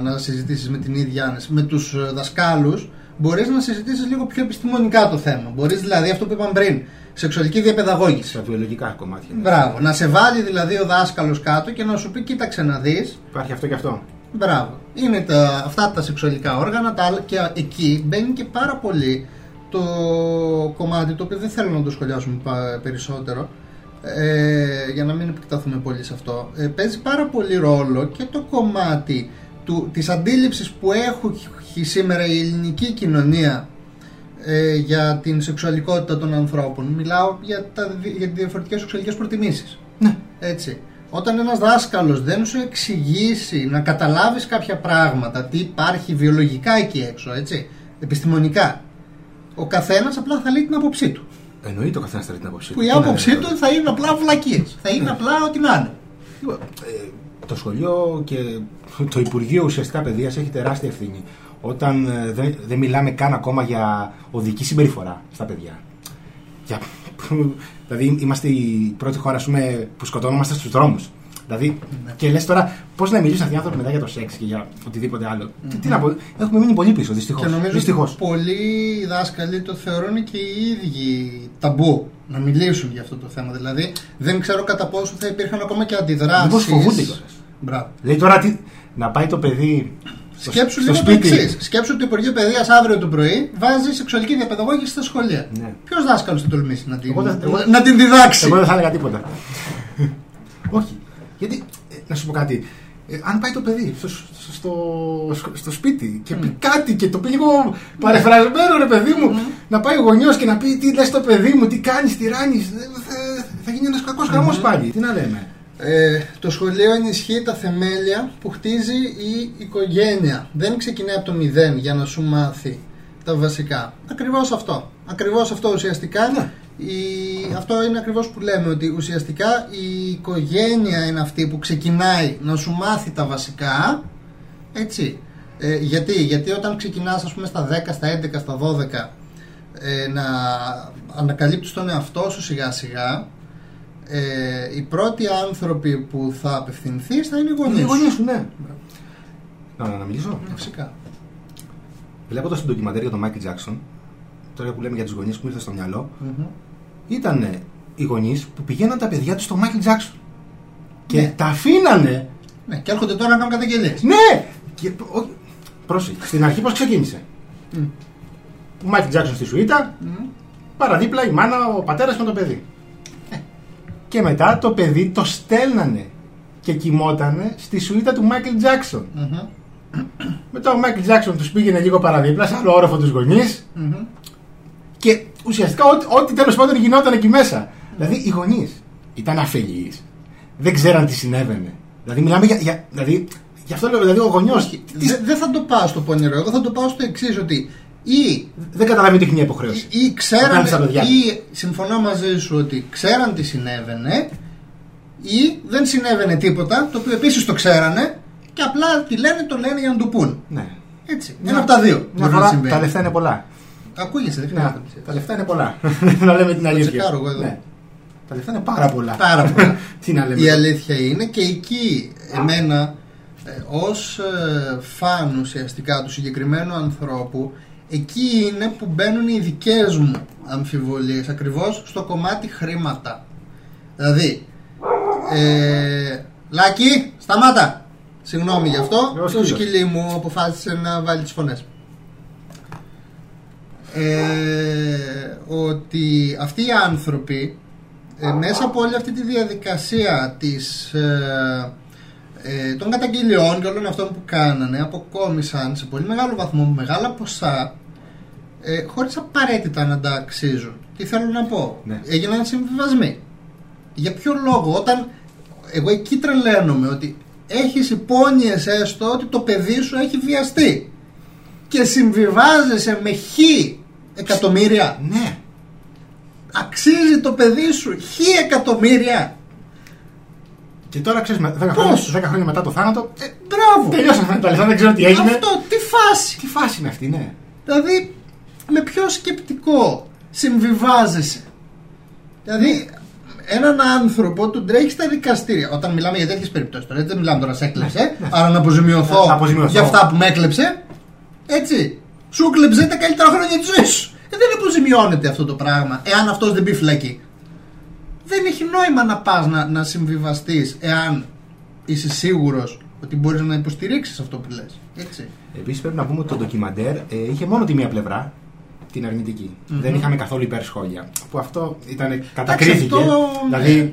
να συζητήσεις με την ίδια άνεση. Με τους ε, δασκάλους μπορείς να συζητήσεις λίγο πιο επιστημονικά το θέμα. Μπορείς δηλαδή αυτό που είπαμε πριν, σεξουαλική διαπαιδαγώγηση. Σε βιολογικά κομμάτια. ναι. Μπράβο. Να σε βάλει δηλαδή ο δάσκαλος κάτω και να σου πει κοίταξε να δεις. Υπάρχει αυτό και αυτό. Μπράβο. Είναι τα, αυτά τα σεξουαλικά όργανα τα, άλλα- και εκεί μπαίνει και πάρα πολύ το κομμάτι το οποίο δεν θέλω να το σχολιάσουμε πα- περισσότερο ε, για να μην επεκταθούμε πολύ σε αυτό. Ε, παίζει πάρα πολύ ρόλο και το κομμάτι του, της αντίληψης που έχει σήμερα η ελληνική κοινωνία ε, για την σεξουαλικότητα των ανθρώπων. Μιλάω για, τα, δι- για τις διαφορετικές σεξουαλικές προτιμήσεις. Ναι. Έτσι. Όταν ένας δάσκαλος δεν σου εξηγήσει να καταλάβεις κάποια πράγματα, τι υπάρχει βιολογικά εκεί έξω, έτσι, επιστημονικά, ο καθένας απλά θα λέει την άποψή του. Εννοείται ο καθένας θέλει την άποψή Που η άποψή του θα είναι απλά βλακίες. Θα είναι απλά ό,τι να είναι. Λοιπόν, ε, το σχολείο και το Υπουργείο ουσιαστικά Παιδείας έχει τεράστια ευθύνη. Όταν ε, δεν, δεν μιλάμε καν ακόμα για οδική συμπεριφορά στα παιδιά. Για, δηλαδή είμαστε η πρώτη χώρα ας πούμε, που σκοτώνομαστε στους δρόμους. Δηλαδή, και λες τώρα πώς να μιλήσουν αυτοί οι άνθρωποι μετά για το σεξ και για οτιδήποτε άλλο. Τι, τι να πω, έχουμε μείνει πολύ πίσω δυστυχώς. Και νομίζω Δυστυχώς. ότι πολλοί δάσκαλοι το θεωρούν και οι ίδιοι ταμπού να μιλήσουν για αυτό το θέμα. Δηλαδή δεν ξέρω κατά πόσο θα υπήρχαν ακόμα και αντιδράσεις. Μήπως φοβούνται κιόλας. Μπράβο. Λέει τώρα τι, να πάει το παιδί Σκέψου στο λίγο το σπίτι. εξής. Σκέψου ότι το Υπουργείο Παιδείας αύριο το πρωί βάζει σεξουαλική διαπαιδαγώγηση στα σχολεία. Ναι. Ποιος δάσκαλος θα τολμήσει να την, Εγώ δεν- εγώ- να την διδάξει; Εγώ δεν θα έλεγα τίποτα. Όχι. Γιατί, ε, να σου πω κάτι. Ε, αν πάει το παιδί στο, στο, στο, στο σπίτι και πει κάτι και το πει λίγο παρεφρασμένο ρε παιδί μου, να πάει ο γονιός και να πει τι λες το παιδί μου, τι κάνεις, τι ράνεις, θα, θα γίνει ένας κακός χαμό πάλι. Τι να λέμε. Ε, το σχολείο ενισχύει τα θεμέλια που χτίζει η οικογένεια. Δεν ξεκινάει από το μηδέν για να σου μάθει τα βασικά. Ακριβώς αυτό. Ακριβώς αυτό ουσιαστικά. Ναι. Η... Αυτό είναι ακριβώς που λέμε ότι ουσιαστικά η οικογένεια είναι αυτή που ξεκινάει να σου μάθει τα βασικά. Έτσι. Ε, γιατί, γιατί όταν ξεκινάς ας πούμε στα 10, στα 11, στα 12 ε, να ανακαλύπτεις τον εαυτό σου σιγά σιγά ε, οι πρώτοι άνθρωποι που θα απευθυνθείς θα είναι οι Είναι γονείς οι σου. γονείς σου, ναι. Να, να, να μιλήσω. Ναι, Φυσικά. Βλέποντας το ντοκιμαντέρ για τον Μάικλ Τζάξον, τώρα που λέμε για τους γονείς που μου ήρθε στο μυαλό, Μμμ. Ήταν οι γονείς που πηγαίναν τα παιδιά τους στο Μάικλ Τζάξον. Και Ναι. τα αφήνανε Ναι, και έρχονται τώρα να κάνουν καταγγελίες. Ναι! Και, όχι, πρόσεχε. Στην αρχή πώς ξεκίνησε. Μμ. Ο Μάικλ Τζάξον στη σουίτα, Μμ. παραδίπλα η μάνα, ο πατέρας με το παιδί. Ε. Και μετά το παιδί το στέλνανε και κοιμότανε στη σουίτα του Μάικλ Τζάξον. Μμμ. Μετά ο Μάικλ Τζάξον τους πήγαινε λίγο παραδίπλα, σε άλλο όροφο τους γονείς. Μμμ. Και ουσιαστικά ό,τι, ό,τι τέλος πάντων γινόταν εκεί μέσα. Δηλαδή οι γονείς ήταν αφελείς. Δεν ξέραν τι συνέβαινε. Δηλαδή μιλάμε για. για δηλαδή, γι' αυτό λέω, δηλαδή ο γονιός. Δε- Δεν θα το πάω στο πονηρό. Εγώ θα το πάω στο εξής ότι ή, Δεν καταλαβαίνει ότι έχει μια υποχρέωση. ή, ή Να ξέραν κάνεις τα παιδιά. ή συμφωνώ μαζί σου ότι ξέραν τι συνέβαινε ή δεν συνέβαινε τίποτα το οποίο επίσης το ξέρανε και απλά τι λένε το λένε για να το πούν. Ναι. Έτσι. Ένα από τα δύο Μια μπορεί να φορά συμβαίνει. τα λεφτά είναι πολλά. Ακούγεσαι, δεν Ναι, χρειάζεται. τα λεφτά είναι πολλά. να λέμε την αλήθεια. τσεκάρω εγώ εδώ. Ναι. Τα λεφτά είναι πάρα πολλά. Πάρα πολλά. Τι να λέμε. Η αλήθεια είναι και εκεί εμένα ε, ως ε, φαν ουσιαστικά του συγκεκριμένου ανθρώπου εκεί είναι που μπαίνουν οι δικές μου αμφιβολίες ακριβώς στο κομμάτι χρήματα. Δηλαδή, ε, Λάκη, σταμάτα! Συγγνώμη γι' αυτό, Εγώ το σκύλος. σκυλί μου αποφάσισε να βάλεις τις φωνές. Ε, ότι αυτοί οι άνθρωποι ε, μέσα από όλη αυτή τη διαδικασία της, ε, ε, των καταγγελιών και όλων αυτών που κάνανε αποκόμισαν σε πολύ μεγάλο βαθμό μεγάλα ποσά ε, χωρίς απαραίτητα να τα αξίζουν. Τι θέλω να πω; Ναι. Έγιναν συμβιβασμοί. Για ποιο λόγο; Όταν εγώ εκεί τρελαίνομαι ότι έχεις υπόνοιες έστω ότι το παιδί σου έχει βιαστεί και συμβιβάζεσαι με χ εκατομμύρια Ναι. αξίζει το παιδί σου χι εκατομμύρια. Και τώρα ξέρεις, 10 Πώς; χρόνια, 10 χρόνια μετά το θάνατο, Ε, μπράβο. τελειώσαν τα λεφτά, δεν ξέρω τι έγινε. Αυτό, τι φάση. Τι φάση είναι αυτή, ναι. Δηλαδή, με ποιο σκεπτικό συμβιβάζεσαι; Δηλαδή, έναν άνθρωπο του τρέχει στα δικαστήρια. Όταν μιλάμε για τέτοιες περιπτώσεις τώρα, έτσι δεν μιλάμε τώρα σε έκλεψε. Άρα να αποζημιωθώ Να αποζημιωθώ. για αυτά που με έκλεψε. Έτσι. Σου έκλεψε τα καλύτερα χρόνια της ζωής σου. Ε, δεν αποζημιώνεται αυτό το πράγμα, εάν αυτός δεν μπει φυλακή. Δεν έχει νόημα να πας να, να συμβιβαστείς εάν είσαι σίγουρος ότι μπορείς να υποστηρίξεις αυτό που λες. Έτσι. Επίσης πρέπει να πούμε ότι το ντοκιμαντέρ ε, είχε μόνο τη μία πλευρά, την αρνητικη Δεν είχαμε καθόλου υπερσχόλια. Που αυτό ήταν κατακρίθηκε. αυτό, Δηλαδή, ναι.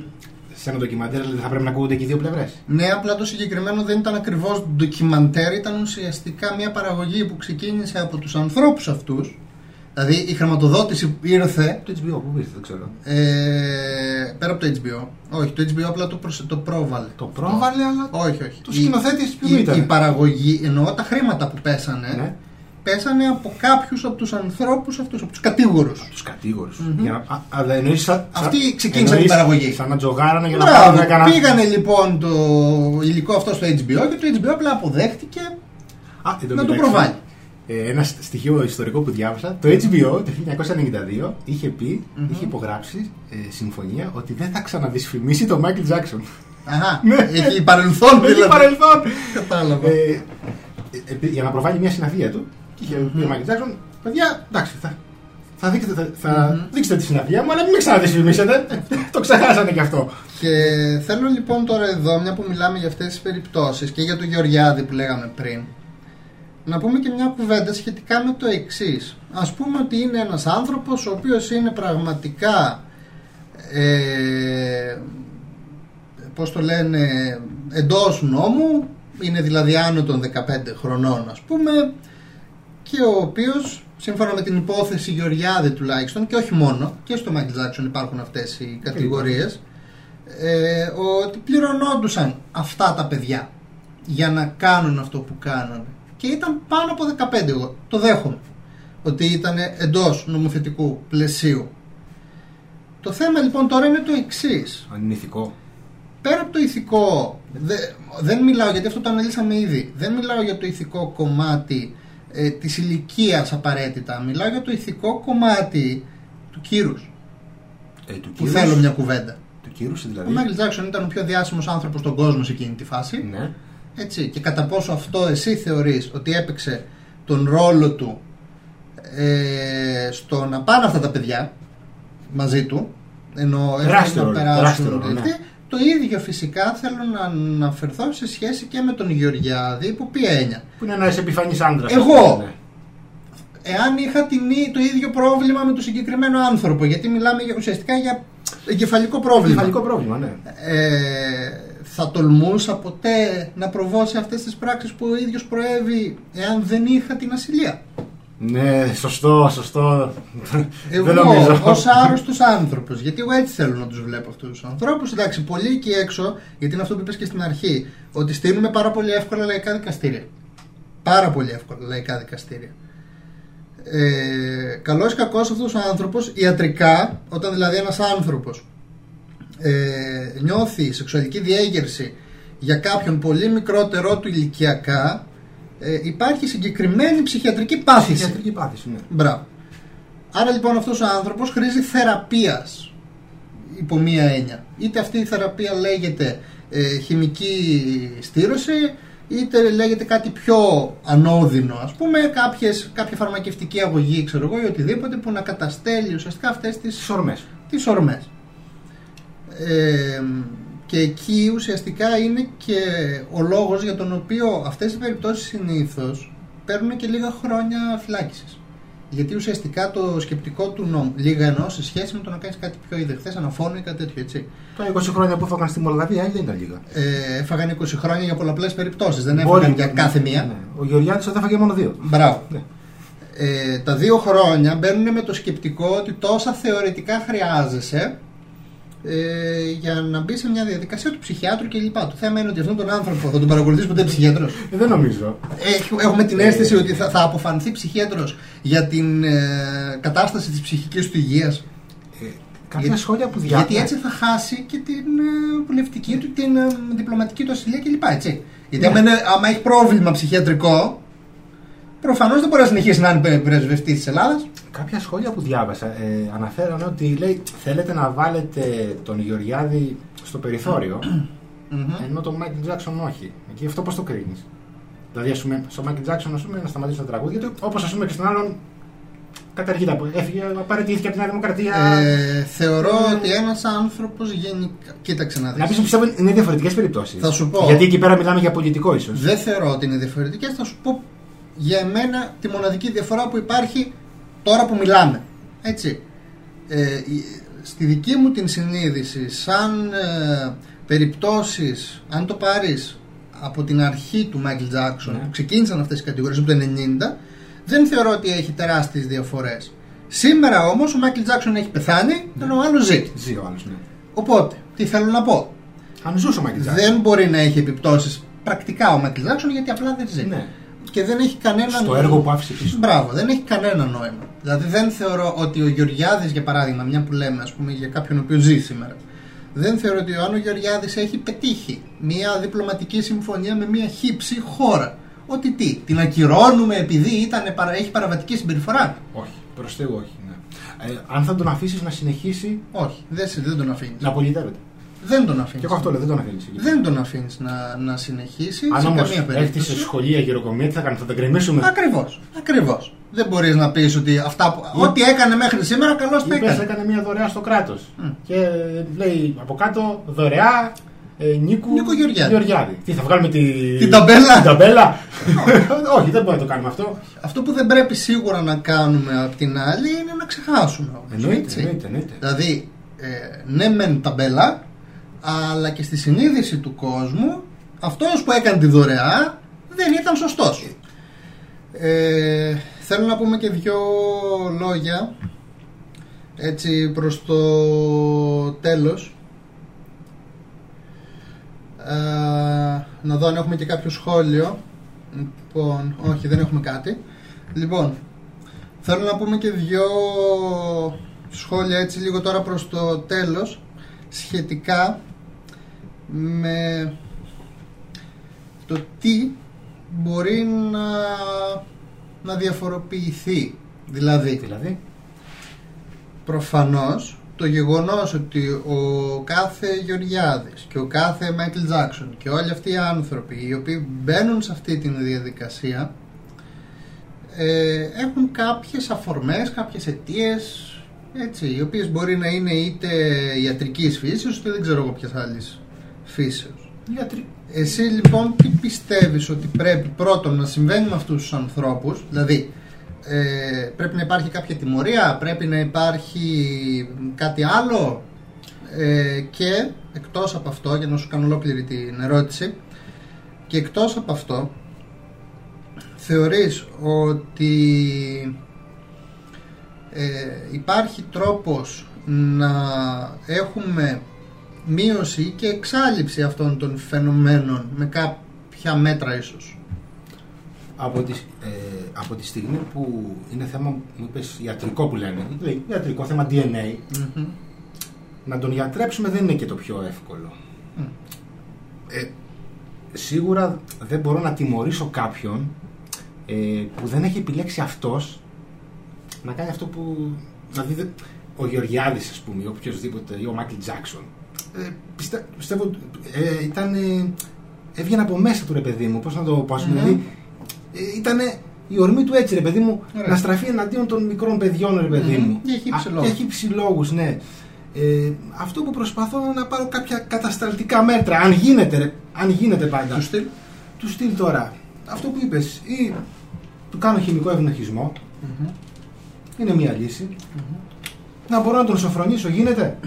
Σε ένα ντοκιμαντέρ δεν θα πρέπει να ακούγονται και οι δύο πλευρές. Ναι, απλά το συγκεκριμένο δεν ήταν ακριβώς ντοκιμαντέρ, ήταν ουσιαστικά μια παραγωγή που ξεκίνησε από τους ανθρώπους αυτούς. Δηλαδή η χρηματοδότηση ήρθε Το HBO που ήρθε, δεν ξέρω. ε, πέρα από το HBO. Όχι, το HBO απλά το, προσε- το πρόβαλε. Το πρόβαλε, αλλά. Όχι, όχι. Το Η- σκηνοθέτη ποιου η, ήταν; η παραγωγή, εννοώ τα χρήματα που πέσανε, Ναι. Πέσανε από κάποιους από τους ανθρώπους αυτούς, από τους κατήγορους. Τους κατηγορου Αλλά εννοείς σαν. Αυτοί ξεκίνησαν εννοείς την παραγωγή. Σαν να τζογάρανε για να Μπράβο, πάρουν κανένα. πήγανε λοιπόν το υλικό αυτό στο HBO και το HBO απλά αποδέχτηκε Α, εν τω να το μεταξύ, προβάλλει. Ε, ένα στοιχείο ιστορικό που διάβασα, το HBO το 1992 είχε πει, Μμμ. είχε υπογράψει ε, συμφωνία ότι δεν θα ξαναδυσφημίσει τον Μάικλ Τζάξον. Αχα, Ναι. έχει παρελθόν Έχει δηλαδή. παρελθόν. Κατάλαβα. Ε, ε, ε, για να προβάλλει μια συναυλία του, και είχε πει ο Μάικλ Τζάξον, παιδιά, εντάξει, θα, θα, δείξετε, θα, θα Μμμ. δείξετε τη συναυλία μου, αλλά μην με ξαναδυσφημίσετε. το ξεχάσανε κι αυτό. Και θέλω λοιπόν τώρα εδώ, μια που μιλάμε για αυτές τις περιπτώσεις και για τον Γεωργιάδη που λέγαμε πριν, να πούμε και μια κουβέντα σχετικά με το εξής. Ας πούμε ότι είναι ένας άνθρωπος ο οποίος είναι πραγματικά ε, πώς το λένε εντός νόμου είναι δηλαδή άνω των 15 χρονών ας πούμε και ο οποίος σύμφωνα με την υπόθεση Γεωργιάδη τουλάχιστον και όχι μόνο και στο Michael Jackson υπάρχουν αυτές οι κατηγορίες ε, ότι πληρωνόντουσαν αυτά τα παιδιά για να κάνουν αυτό που κάνανε και ήταν πάνω από 15 εγώ το δέχομαι ότι ήταν εντός νομοθετικού πλαισίου το θέμα λοιπόν τώρα είναι το εξής. Αν είναι ηθικό. Πέρα από το ηθικό, δε, δεν μιλάω γιατί αυτό το αναλύσαμε ήδη. Δεν μιλάω για το ηθικό κομμάτι ε, της ηλικίας απαραίτητα. Μιλάω για το ηθικό κομμάτι του κύρους. Ε, του που θέλω μια κουβέντα. Του κύρους, δηλαδή; Ο Μάικλ Τζάξον ήταν ο πιο διάσημος άνθρωπος στον κόσμο σε εκείνη τη φάση. Ναι. Έτσι. Και κατά πόσο αυτό εσύ θεωρείς ότι έπαιξε τον ρόλο του ε, στο να πάνε αυτά τα παιδιά μαζί του, ενώ Τεράστιο να ρόλο, περάσουν. τεράστιο ρόλο, ναι. Αυτοί. Το ίδιο φυσικά θέλω να αναφερθώ σε σχέση και με τον Γεωργιάδη, υπό ποια έννοια. Που είναι ένας επιφανής άντρας. Εγώ. Εάν είχα την, ί- το ίδιο πρόβλημα με τον συγκεκριμένο άνθρωπο, γιατί μιλάμε για- ουσιαστικά για εγκεφαλικό πρόβλημα. Κεφαλικό πρόβλημα, ναι. Ε, θα τολμούσα ποτέ να προβώ σε αυτές τις πράξεις που ο ίδιος προέβη εάν δεν είχα την ασυλία. Ναι, σωστό, σωστό. Εγώ Δεν νομίζω. ως άρρωστος άνθρωπος, γιατί εγώ έτσι θέλω να τους βλέπω αυτούς τους ανθρώπους. Εντάξει, πολλοί εκεί έξω, γιατί είναι αυτό που είπες και στην αρχή, ότι στείλουμε πάρα πολύ εύκολα λαϊκά δικαστήρια. Πάρα πολύ εύκολα λαϊκά δικαστήρια. Ε, Καλός ή κακός αυτός ο άνθρωπος, ιατρικά, όταν δηλαδή ένας άνθρωπος ε, νιώθει σεξουαλική διέγερση για κάποιον πολύ μικρότερό του ηλικιακά, ε, υπάρχει συγκεκριμένη ψυχιατρική πάθηση. Ψυχιατρική πάθηση, ναι. Μπράβο. Άρα λοιπόν αυτός ο άνθρωπος χρήζει θεραπείας υπό μία έννοια. Είτε αυτή η θεραπεία λέγεται ε, χημική στήρωση, είτε λέγεται κάτι πιο ανώδυνο, ας πούμε, κάποιες, κάποια φαρμακευτική αγωγή, ξέρω εγώ, ή οτιδήποτε που να καταστέλει ουσιαστικά αυτές τις, Τις ορμές. τις ορμές. Ε, και εκεί ουσιαστικά είναι και ο λόγος για τον οποίο αυτές οι περιπτώσεις συνήθως παίρνουν και λίγα χρόνια φυλάκισης. Γιατί ουσιαστικά το σκεπτικό του νόμου, λίγα εννοώ σε σχέση με το να κάνεις κάτι πιο ιδεχθέ, αναφώνει ή κάτι τέτοιο, έτσι. Τα 20 χρόνια που έφαγαν στη Μολδαβία δεν ήταν λίγα. Ε, έφαγαν 20 χρόνια για πολλαπλές περιπτώσεις, δεν Μπορεί- έφαγαν για κάθε μία. Ναι. Ο Γεωργιάδης δεν έφαγε μόνο δύο. Μπράβο. Ναι. Ε, τα δύο χρόνια μπαίνουν με το σκεπτικό ότι τόσα θεωρητικά χρειάζεσαι ε, για να μπει σε μια διαδικασία του ψυχιάτρου κλπ. Το θέμα είναι ότι αυτόν τον άνθρωπο θα τον παρακολουθήσει ποτέ ψυχίατρο. Ε, δεν νομίζω. Έχουμε την Ε. αίσθηση ότι θα, θα αποφανθεί ψυχίατρο για την ε, κατάσταση της ψυχικής του υγείας. Ε, κάποια Γιατί- σχόλια που διάβασα. Γιατί έτσι θα χάσει και την ε, βουλευτική του, την ε, διπλωματική του ασυλία κλπ. Έτσι. Γιατί Ναι. άμα, είναι- άμα έχει πρόβλημα ψυχιατρικό, προφανώς δεν μπορεί να συνεχίσει να είναι πρεσβευτής της Ελλάδας. Κάποια σχόλια που διάβασα ε, αναφέρανε ότι λέει θέλετε να βάλετε τον Γεωργιάδη στο περιθώριο ενώ τον Μάικλ Τζάξον όχι. Εκεί αυτό πώς το κρίνεις; Δηλαδή, ας πούμε, στο Μάικλ Τζάξον ας πούμε, να σταματήσει τα τραγούδια του, όπως ας πούμε και στον άλλον καταργείται από. Έφυγε, παραιτήθηκε από τη Νέα Δημοκρατία. Ε, θεωρώ Ε, ότι ένας άνθρωπος γενικά. Κοίταξε να να πεις δει. πιστεύω είναι διαφορετικές περιπτώσεις. Θα σου πω. Γιατί εκεί πέρα μιλάμε για πολιτικό ίσως. Δεν θεωρώ ότι είναι διαφορετικές. Θα σου πω για εμένα τη μοναδική διαφορά που υπάρχει τώρα που μιλάμε. Έτσι. Ε, η- στη δική μου την συνείδηση, σαν ε, περιπτώσεις, αν το πάρεις από την αρχή του Michael Jackson, Ναι. που ξεκίνησαν αυτές οι κατηγορίες από το 90, δεν θεωρώ ότι έχει τεράστιες διαφορές. Σήμερα όμως ο Michael Jackson έχει πεθάνει, ενώ ο άλλος ζει. Ζει ο άλλος, ναι. Οπότε, τι θέλω να πω; Αν ζούσε ο Μάικλ Τζάξον. Δεν μπορεί να έχει επιπτώσεις πρακτικά ο Michael Jackson γιατί απλά δεν ζει. Ναι. Και δεν έχει κανένα Στο έργο που άφησε πίσω. Μπράβο, δεν έχει κανένα νόημα. Δηλαδή δεν θεωρώ ότι ο Γεωργιάδης για παράδειγμα, μια που λέμε ας πούμε για κάποιον ο οποίος ζει σήμερα, δεν θεωρώ ότι ο Άνω Γεωργιάδης έχει πετύχει μια διπλωματική συμφωνία με μια χύψη χώρα. Ότι τι, την ακυρώνουμε επειδή ήταν, παρα- έχει παραβατική συμπεριφορά; Όχι, προς Θεού όχι. Ναι. Ε, αν θα τον αφήσεις να συνεχίσει Όχι, δεν, σε- δεν τον αφήνεις. να πολιτεύεται. Δεν τον αφήνεις. Και εγώ αυτό λέω, δεν τον αφήνεις. Δεν τον αφήνεις να, να συνεχίσει Αν σε όμως καμία έρθεις περίπτωση. σε σχολεία γεροκομεία, τι θα κάνει, θα τον γκρεμίσουμε. Ακριβώς. Ακριβώς. Δεν μπορείς να πεις ότι αυτά που. Ή- Ό,τι έκανε μέχρι σήμερα, καλώς τα Είπε, έκανε. έκανε μια δωρεά στο κράτος. Μμ. Και λέει από κάτω δωρεά ε, Νίκου Νίκο Γεωργιάδη. Τι θα βγάλουμε τη... Την ταμπέλα; την ταμπέλα; Όχι, δεν μπορούμε να το κάνουμε αυτό. Αυτό που δεν πρέπει σίγουρα να κάνουμε απ' την άλλη είναι να ξεχάσουμε. όμως, Εννοείται, έτσι. εννοείται, εννοείται. Δηλαδή, ε, ναι μεν ταμπέλα, αλλά και στη συνείδηση του κόσμου, αυτός που έκανε τη δωρεά δεν ήταν σωστός. Ε, θέλω να πούμε και δυο λόγια έτσι προς το τέλος. Ε, να δω αν έχουμε και κάποιο σχόλιο. Λοιπόν όχι δεν έχουμε κάτι. Λοιπόν θέλω να πούμε και δυο σχόλια έτσι λίγο τώρα προς το τέλος σχετικά με το τι μπορεί να, να διαφοροποιηθεί. Δηλαδή Δηλαδή, προφανώς το γεγονός ότι ο κάθε Γεωργιάδης και ο κάθε Μάικλ Τζάξον και όλοι αυτοί οι άνθρωποι οι οποίοι μπαίνουν σε αυτή τη διαδικασία ε, έχουν κάποιες αφορμές, κάποιες αιτίες έτσι, οι οποίες μπορεί να είναι είτε ιατρικής φύσεως είτε δεν ξέρω εγώ ποιες άλλες φύσεως. γιατροί. Εσύ λοιπόν τι πιστεύεις ότι πρέπει πρώτον να συμβαίνει με αυτούς τους ανθρώπους Δηλαδή ε, πρέπει να υπάρχει κάποια τιμωρία, πρέπει να υπάρχει κάτι άλλο ε, και εκτός από αυτό για να σου κάνω ολόκληρη την ερώτηση και εκτός από αυτό θεωρείς ότι ε, υπάρχει τρόπος να έχουμε μείωση και εξάλληψη αυτών των φαινομένων με κάποια μέτρα ίσως. Από τη, ε, από τη στιγμή που είναι θέμα, μου είπες, ιατρικό που λένε, δηλαδή ιατρικό θέμα DNA, Μμμ. να τον γιατρέψουμε δεν είναι και το πιο εύκολο. Μμ. Ε, σίγουρα δεν μπορώ να τιμωρήσω κάποιον ε, που δεν έχει επιλέξει αυτός να κάνει αυτό που... Δηλαδή δεν- ο Γεωργιάδης ας πούμε ή οποιοδήποτε ή ο Μάικλ Τζάξον ε, πιστε, πιστεύω ότι, ε, ήταν ε, έβγαινε από μέσα του ρε παιδί μου πώς να το πω ας πούμε, Μμμ. δηλαδή ε, ήταν η ορμή του έτσι ρε παιδί μου Ωραία. να στραφεί εναντίον των μικρών παιδιών ρε παιδί Μμμ. μου Και έχει Α, υψηλόγους. και έχει υψηλόγους, ναι ε, αυτό που προσπαθώ είναι να πάρω κάποια κατασταλτικά μέτρα αν γίνεται ρε, αν γίνεται πάντα Του στυλ; του στυλ τώρα αυτό που είπες ή του κάνω χημικό ευνοχισμό Μμμ. είναι μία λύση να μπορώ να τον σοφρονήσω γίνεται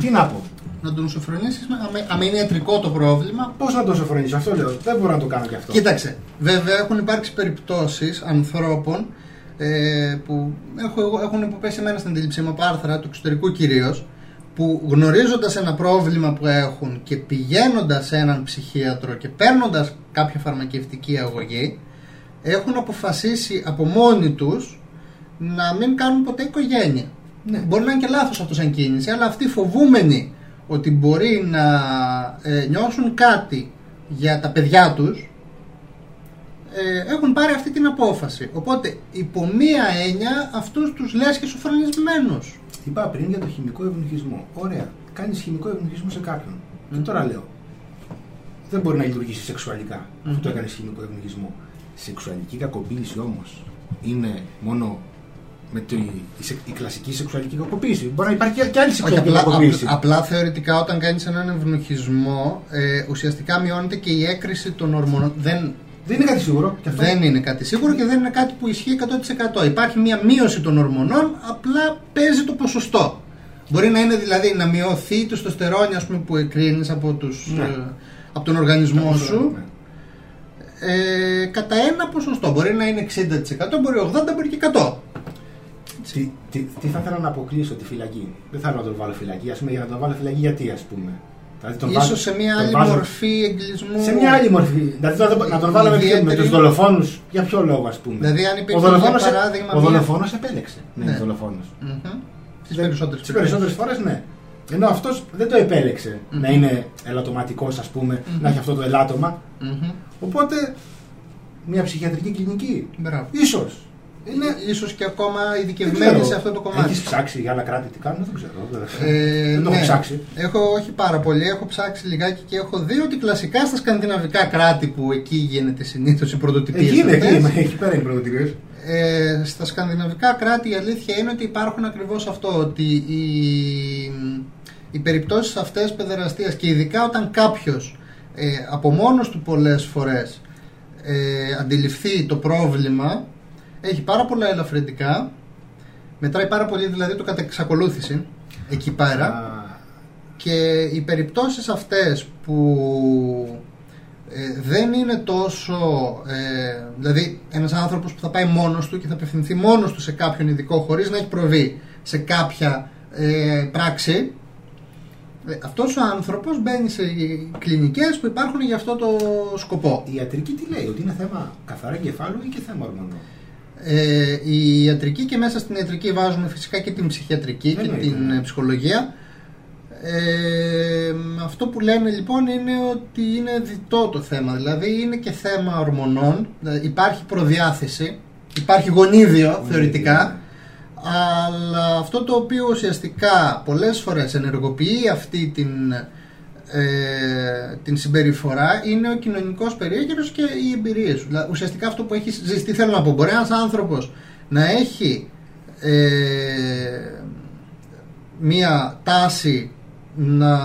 τι να πω Να τον σοφρονήσεις με- άμα- άμα είναι ιατρικό το πρόβλημα πώς να τον σοφρονήσω αυτό λέω δεν μπορώ να το κάνω και αυτό Κοίταξε, βέβαια έχουν υπάρξει περιπτώσεις ανθρώπων ε, που έχω, εγώ- έχουν υποπέσει εμένα στην αντίληψή μου από άρθρα του εξωτερικού κυρίως, που γνωρίζοντας ένα πρόβλημα που έχουν και πηγαίνοντας σε έναν ψυχίατρο και παίρνοντας κάποια φαρμακευτική αγωγή έχουν αποφασίσει από μόνοι τους να μην κάνουν ποτέ οικογένεια. Ναι. Μπορεί να είναι και λάθος αυτό σαν κίνηση, αλλά αυτοί φοβούμενοι ότι μπορεί να ε, νιώσουν κάτι για τα παιδιά τους ε, έχουν πάρει αυτή την απόφαση. Οπότε υπό μία έννοια αυτούς τους λες και σοφρονισμένους. Είπα πριν για το χημικό ευνοχισμό. Ωραία. Κάνεις χημικό ευνοχισμό σε κάποιον. Και Μμμ. τώρα λέω. Δεν μπορεί να λειτουργήσει σεξουαλικά Μμμ. αυτό το έκανες χημικό ευνοχισμό. Σεξουαλική κακοποίηση όμως είναι μόνο με τη, η, σε- η κλασική σεξουαλική κακοποίηση. Μπορεί να υπάρχει και, και άλλη Όχι, σεξουαλική απλά, κακοποίηση. απλά, απλά θεωρητικά όταν κάνεις έναν ευνοχισμό ε, ουσιαστικά μειώνεται και η έκρηση των ορμονών. Δεν, Δεν είναι κάτι σίγουρο. Και αυτό. δεν είναι κάτι σίγουρο και δεν είναι κάτι που ισχύει 100%. Υπάρχει μια μείωση των ορμονών, απλά παίζει το ποσοστό. Μπορεί να είναι δηλαδή να μειωθεί το στοστερόνι ας πούμε, που εκρίνεις από, τους, Ναι. ε, από τον οργανισμό σου Ναι. ε, κατά ένα ποσοστό. Μπορεί να είναι 60%, μπορεί 80%, μπορεί και 100%. Τι, τι, τι θα ήθελα να αποκλείσω τη φυλακή; Δεν θέλω να τον βάλω φυλακή. Ας πούμε, για να τον βάλω φυλακή γιατί, ας πούμε; Δηλαδή, τον Ίσως βάζω- σε μια τον άλλη βάζω- μορφή εγκλισμού. Σε μια άλλη μορφή. Δηλαδή να τον- να τον βάλω με, ποιο- με Ιδιαίτερη. τους δολοφόνους. Για ποιο λόγο, ας πούμε; Δηλαδή, αν υπήρχε, ο δολοφόνος, για παράδειγμα, ο μια- δολοφόνος επέλεξε. Ναι, Ναι. ο δολοφόνος. Στι περισσότερες Τις περισσότερες φορές ναι. Ενώ αυτός δεν το επέλεξε Μμμ. να είναι ελαττωματικός ας πούμε, Μμμ. να έχει αυτό το ελάττωμα. Οπότε μια ψυχιατρική κλινική. Μπράβο. Ίσως. Είναι... Ίσως και ακόμα δεν ειδικευμένη ξέρω. σε αυτό το κομμάτι. Έχεις ψάξει για άλλα κράτη τι κάνουν, δεν ξέρω. Ε, δεν το ναι. έχω ψάξει. Έχω όχι πάρα πολύ, έχω ψάξει λιγάκι και έχω δει ότι κλασικά στα σκανδιναβικά κράτη που εκεί γίνεται συνήθως η πρωτοτυπία. Εκεί είναι, εκεί, είμαι, εκεί πέρα είναι πρωτοτυπίες. Ε, στα σκανδιναβικά κράτη η αλήθεια είναι ότι υπάρχουν ακριβώς αυτό ότι η, οι περιπτώσεις αυτές παιδεραστίας και ειδικά όταν κάποιος ε, από μόνος του πολλές φορές ε, αντιληφθεί το πρόβλημα έχει πάρα πολλά ελαφρυντικά μετράει πάρα πολύ δηλαδή το κατά εξακολούθηση εκεί πέρα και οι περιπτώσεις αυτές που ε, δεν είναι τόσο ε, δηλαδή ένας άνθρωπος που θα πάει μόνος του και θα απευθυνθεί μόνος του σε κάποιον ειδικό χωρίς να έχει προβεί σε κάποια ε, πράξη ε, αυτός ο άνθρωπος μπαίνει σε κλινικές που υπάρχουν για αυτό το σκοπό. Η ιατρική τι λέει, ότι είναι θέμα καθαρά εγκεφάλου ή και θέμα ορμονών; Ε, η ιατρική και μέσα στην ιατρική βάζουμε φυσικά και την ψυχιατρική και την ναι. ψυχολογία. Ε, αυτό που λένε λοιπόν είναι ότι είναι διτό το θέμα, δηλαδή είναι και θέμα ορμονών, δηλαδή υπάρχει προδιάθεση, υπάρχει γονίδιο θεωρητικά, αλλά αυτό το οποίο ουσιαστικά πολλές φορές ενεργοποιεί αυτή την, ε, την συμπεριφορά είναι ο κοινωνικός περίγυρος και οι εμπειρίες σου. Δηλαδή, ουσιαστικά αυτό που έχεις ζήσει, τι θέλω να πω, μπορεί ένας άνθρωπος να έχει ε, μία τάση να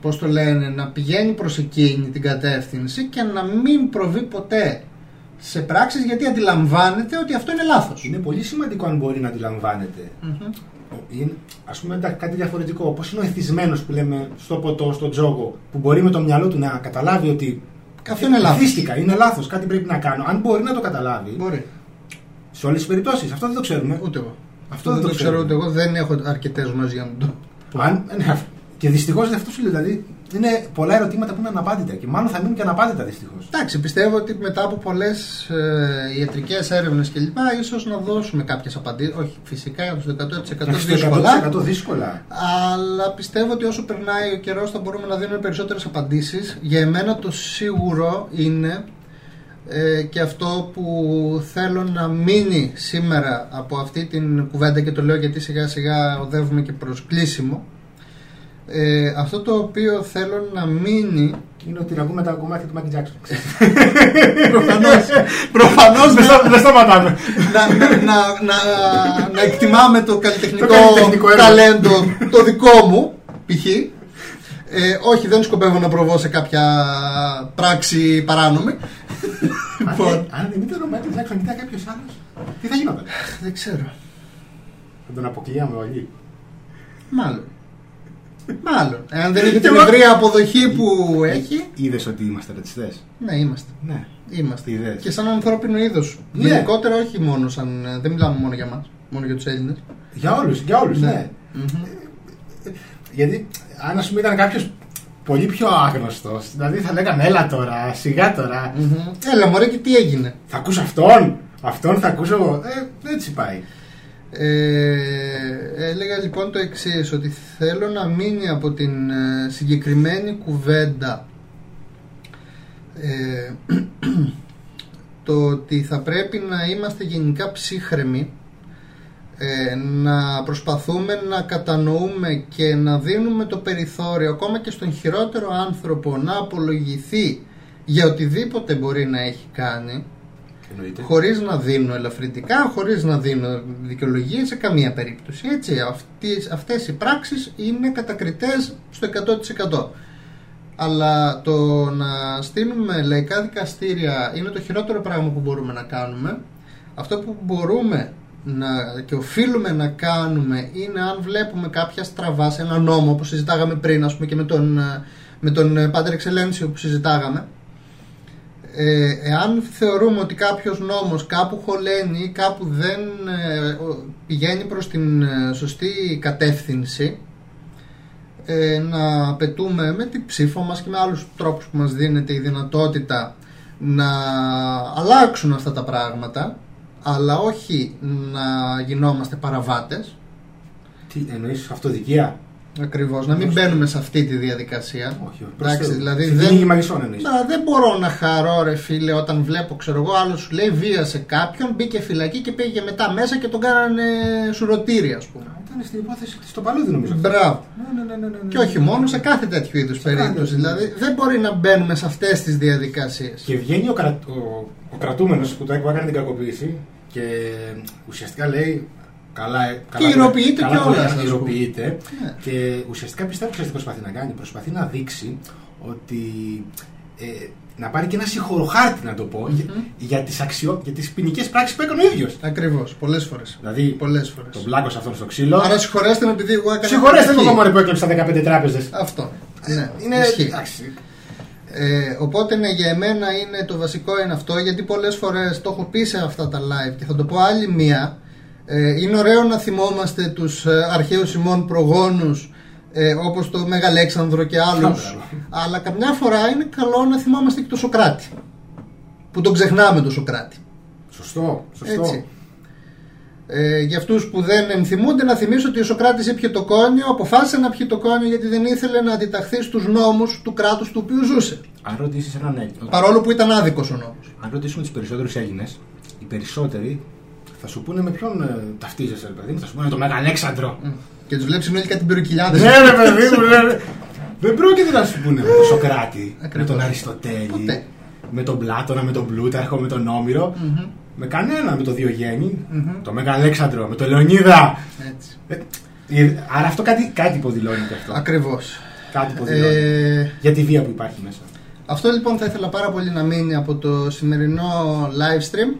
πώς το λένε, να πηγαίνει προς εκείνη την κατεύθυνση και να μην προβεί ποτέ σε πράξεις γιατί αντιλαμβάνεται ότι αυτό είναι λάθος. Είναι πολύ σημαντικό αν μπορεί να αντιλαμβάνεται. Είναι, ας πούμε κάτι διαφορετικό, όπως είναι ο εθισμένος που λέμε στο ποτό, στο τζόγο, που μπορεί με το μυαλό του να καταλάβει ότι αυτό είναι λάθος. είναι λάθος, κάτι πρέπει να κάνω. Αν μπορεί να το καταλάβει, μπορεί. σε όλες τις περιπτώσεις, αυτό δεν το ξέρουμε. Ούτε εγώ. Αυτό, δεν, το, ξέρω ούτε εγώ, δεν έχω αρκετές μαζί για να το αν, ναι, και δυστυχώς αυτό σου λέει. Δηλαδή είναι πολλά ερωτήματα που είναι αναπάντητα και μάλλον θα μείνουν και αναπάντητα δυστυχώς. Εντάξει, πιστεύω ότι μετά από πολλές ε, ιατρικές έρευνες κλπ. ίσως να δώσουμε κάποιες απαντήσεις. Όχι, φυσικά για του 100% δύσκολα. 100% δύσκολα. Αλλά πιστεύω ότι όσο περνάει ο καιρός θα μπορούμε να δίνουμε περισσότερες απαντήσεις. Για εμένα το σίγουρο είναι ε, και αυτό που θέλω να μείνει σήμερα από αυτή την κουβέντα και το λέω γιατί σιγά σιγά οδεύουμε και προς κλείσιμο ε, αυτό το οποίο θέλω να μείνει είναι ότι να ακούμε τα κομμάτια του Μάκη Τζάξον. προφανώς, προφανώς δεν σταματάμε. να, να, να, να εκτιμάμε το καλλιτεχνικό, ταλέντο το δικό μου, π.χ. Ε, όχι, δεν σκοπεύω να προβώ σε κάποια πράξη παράνομη. Λοιπόν. Αν δεν ήταν ο Μάικλ Τζάξον και ήταν κάποιος άλλος, τι θα γινόταν; Δεν ξέρω. Θα τον αποκλείαμε όλοι. Μάλλον. Μάλλον. Εάν δεν είχε την ευρεία αποδοχή που έχει. Είδες ότι είμαστε ρατσιστές; Ναι, είμαστε. Ναι. Είμαστε. Είδες. Και σαν ανθρώπινο είδος. Ναι. Γενικότερα, όχι μόνο σαν. Δεν μιλάμε μόνο για μας. Μόνο για τους Έλληνες. Για όλους. Για όλους, ναι. ναι. Mm-hmm. Γιατί αν ας πούμε ήταν κάποιος πολύ πιο άγνωστος. Δηλαδή θα λέγαμε, έλα τώρα, σιγά τώρα. Mm-hmm. Έλα, μωρέ, και τι έγινε; Θα ακούσω αυτόν, αυτόν θα ακούσω εγώ. Ε, έτσι πάει. Ε, έλεγα λοιπόν το εξής ότι θέλω να μείνει από την ε, συγκεκριμένη κουβέντα ε, το ότι θα πρέπει να είμαστε γενικά ψύχρεμοι ε, να προσπαθούμε να κατανοούμε και να δίνουμε το περιθώριο ακόμα και στον χειρότερο άνθρωπο να απολογηθεί για οτιδήποτε μπορεί να έχει κάνει Εννοείται. χωρίς να δίνω ελαφρυντικά, χωρίς να δίνω δικαιολογίες σε καμία περίπτωση. Έτσι, αυτές, αυτές οι πράξεις είναι κατακριτές στο 100%. Αλλά το να στείλουμε λαϊκά δικαστήρια είναι το χειρότερο πράγμα που μπορούμε να κάνουμε. Αυτό που μπορούμε να, και οφείλουμε να κάνουμε είναι αν βλέπουμε κάποια στραβά σε ένα νόμο που συζητάγαμε πριν ας πούμε και με τον, με τον Πάτερ Εξελένσιο που συζητάγαμε ε, εάν θεωρούμε ότι κάποιος νόμος κάπου χωλαίνει ή κάπου δεν ε, πηγαίνει προς την ε, σωστή κατεύθυνση ε, να απαιτούμε με την ψήφο μας και με άλλους τρόπους που μας δίνεται η δυνατότητα να αλλάξουν αυτά τα πράγματα αλλά όχι να γινόμαστε παραβάτες. Τι εννοείς αυτοδικία; Ακριβώς, να μην μπαίνουμε σε αυτή τη διαδικασία. Όχι, όχι. δηλαδή δεν, να, δεν μπορώ να χαρώ, ρε φίλε, όταν βλέπω, ξέρω εγώ, άλλο σου λέει βίασε κάποιον, μπήκε φυλακή και πήγε μετά μέσα και τον κάνανε σουρωτήρι, ας πούμε. Ήταν στην υπόθεση στο παλούδι, νομίζω. Μπράβο. Ναι, ναι, ναι, ναι, ναι, Και όχι μόνο σε κάθε τέτοιου είδους περίπτωση. Δηλαδή δεν μπορεί να μπαίνουμε σε αυτές τις διαδικασίες. Και βγαίνει ο, κρα... ο, ο κρατούμενος που το έκανε την κακοποίηση και ουσιαστικά λέει Καλά, ε, Και υλοποιείται καλά, κιόλας, καλά, ας πούμε. υλοποιείται. Ναι. Και ουσιαστικά πιστεύω ξέρεις τι προσπαθεί να κάνει. Προσπαθεί να δείξει ότι. Ε, να πάρει και ένα συγχωροχάρτη, να το πω, για, για τις αξιο... για τις ποινικές πράξεις που έκανε ο ίδιος. Ακριβώς, πολλές φορές. Δηλαδή, Πολλές φορές. τον πλάκωσε αυτόν στο ξύλο. Άρα συγχωρέστε με επειδή εγώ έκανα. Συγχωρέστε με κατοχή. εγώ μόνο που έκλεψα 15 τράπεζες. Αυτό. Ναι, Είναι. ισχύει. εντάξει. Ε, οπότε ναι, για εμένα είναι το βασικό είναι αυτό, γιατί πολλές φορές το έχω πει σε αυτά τα live και θα το πω άλλη μία. Ε, είναι ωραίο να θυμόμαστε τους ε, αρχαίους ημών προγόνους ε, όπως το Μεγαλέξανδρο και άλλους Μπράβο. αλλά καμιά φορά είναι καλό να θυμάμαστε και τον Σοκράτη που τον ξεχνάμε τον Σοκράτη Σωστό, σωστό. έτσι. Ε, για αυτούς που δεν ενθυμούνται να θυμίσω ότι ο Σοκράτης έπιε το κόνιο αποφάσισε να πιει το κόνιο γιατί δεν ήθελε να αντιταχθεί στους νόμους του κράτους του οποίου ζούσε Αν ρωτήσεις έναν Έλληνα. παρόλο που ήταν άδικος ο νόμος Αν ρωτήσουμε του περισσότερου Έλληνες, οι περισσότεροι θα σου πούνε με ποιον ε, ταυτίζεσαι, ρε παιδί μου. Θα σου πούνε με τον Μεγαλέξανδρο. Και τους βλέπεις συνολικά την πυροκυλιάδε. Ναι, ρε παιδί μου, ναι, ρε. Δεν πρόκειται να σου πούνε με τον Σοκράτη, με Ακριβώς. τον Αριστοτέλη, Ποτέ. με τον Πλάτωνα, με τον Πλούταρχο, με τον Όμηρο. Με κανένα, με τον Διογέννη, τον Μεγαλέξανδρο, με τον Λεωνίδα. Έτσι. Ε, ε, άρα αυτό κάτι, κάτι υποδηλώνει και αυτό. Ακριβώς. Κάτι υποδηλώνει. Ε, Για τη βία που υπάρχει μέσα. αυτό λοιπόν θα ήθελα πάρα πολύ να μείνει από το σημερινό live stream.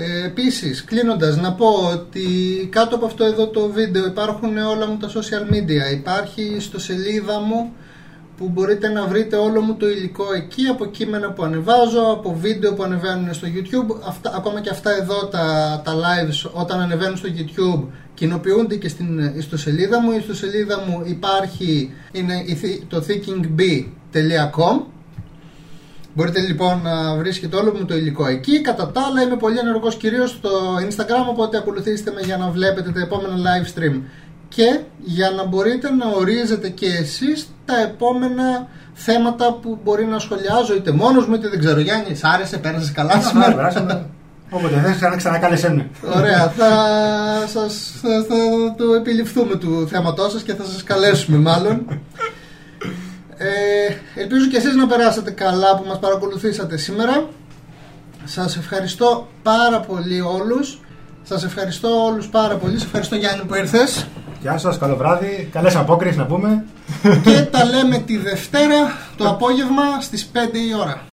Ε, Επίσης, κλείνοντας, να πω ότι κάτω από αυτό εδώ το βίντεο υπάρχουν όλα μου τα social media. Υπάρχει στο σελίδα μου που μπορείτε να βρείτε όλο μου το υλικό εκεί από κείμενα που ανεβάζω, από βίντεο που ανεβαίνουν στο YouTube. Αυτά, ακόμα και αυτά εδώ τα, τα lives όταν ανεβαίνουν στο YouTube κοινοποιούνται και στην ιστοσελίδα μου. Η ιστοσελίδα μου υπάρχει, είναι η θη- το thinkingb.com Μπορείτε λοιπόν να βρίσκετε όλο μου το υλικό εκεί. Κατά τα άλλα είμαι πολύ ενεργός κυρίως στο Instagram οπότε ακολουθήστε με για να βλέπετε τα επόμενα live stream και για να μπορείτε να ορίζετε και εσείς τα επόμενα θέματα που μπορεί να σχολιάζω είτε μόνος μου είτε δεν ξέρω Γιάννη, σ' άρεσε, πέρασες καλά σήμερα; Όποτε δεν ξανά ξανακάλεσέ με. Ωραία, θα, σας, θα, θα το επιληφθούμε του θέματός σας και θα σας καλέσουμε μάλλον. Ε, ελπίζω και εσείς να περάσατε καλά που μας παρακολουθήσατε σήμερα. Σας ευχαριστώ πάρα πολύ όλους. Σας ευχαριστώ όλους πάρα πολύ. Σε ευχαριστώ Γιάννη που ήρθες. Γεια σας, καλό βράδυ. Καλές απόκριε να πούμε. και τα λέμε τη Δευτέρα το απόγευμα στις 5 η ώρα.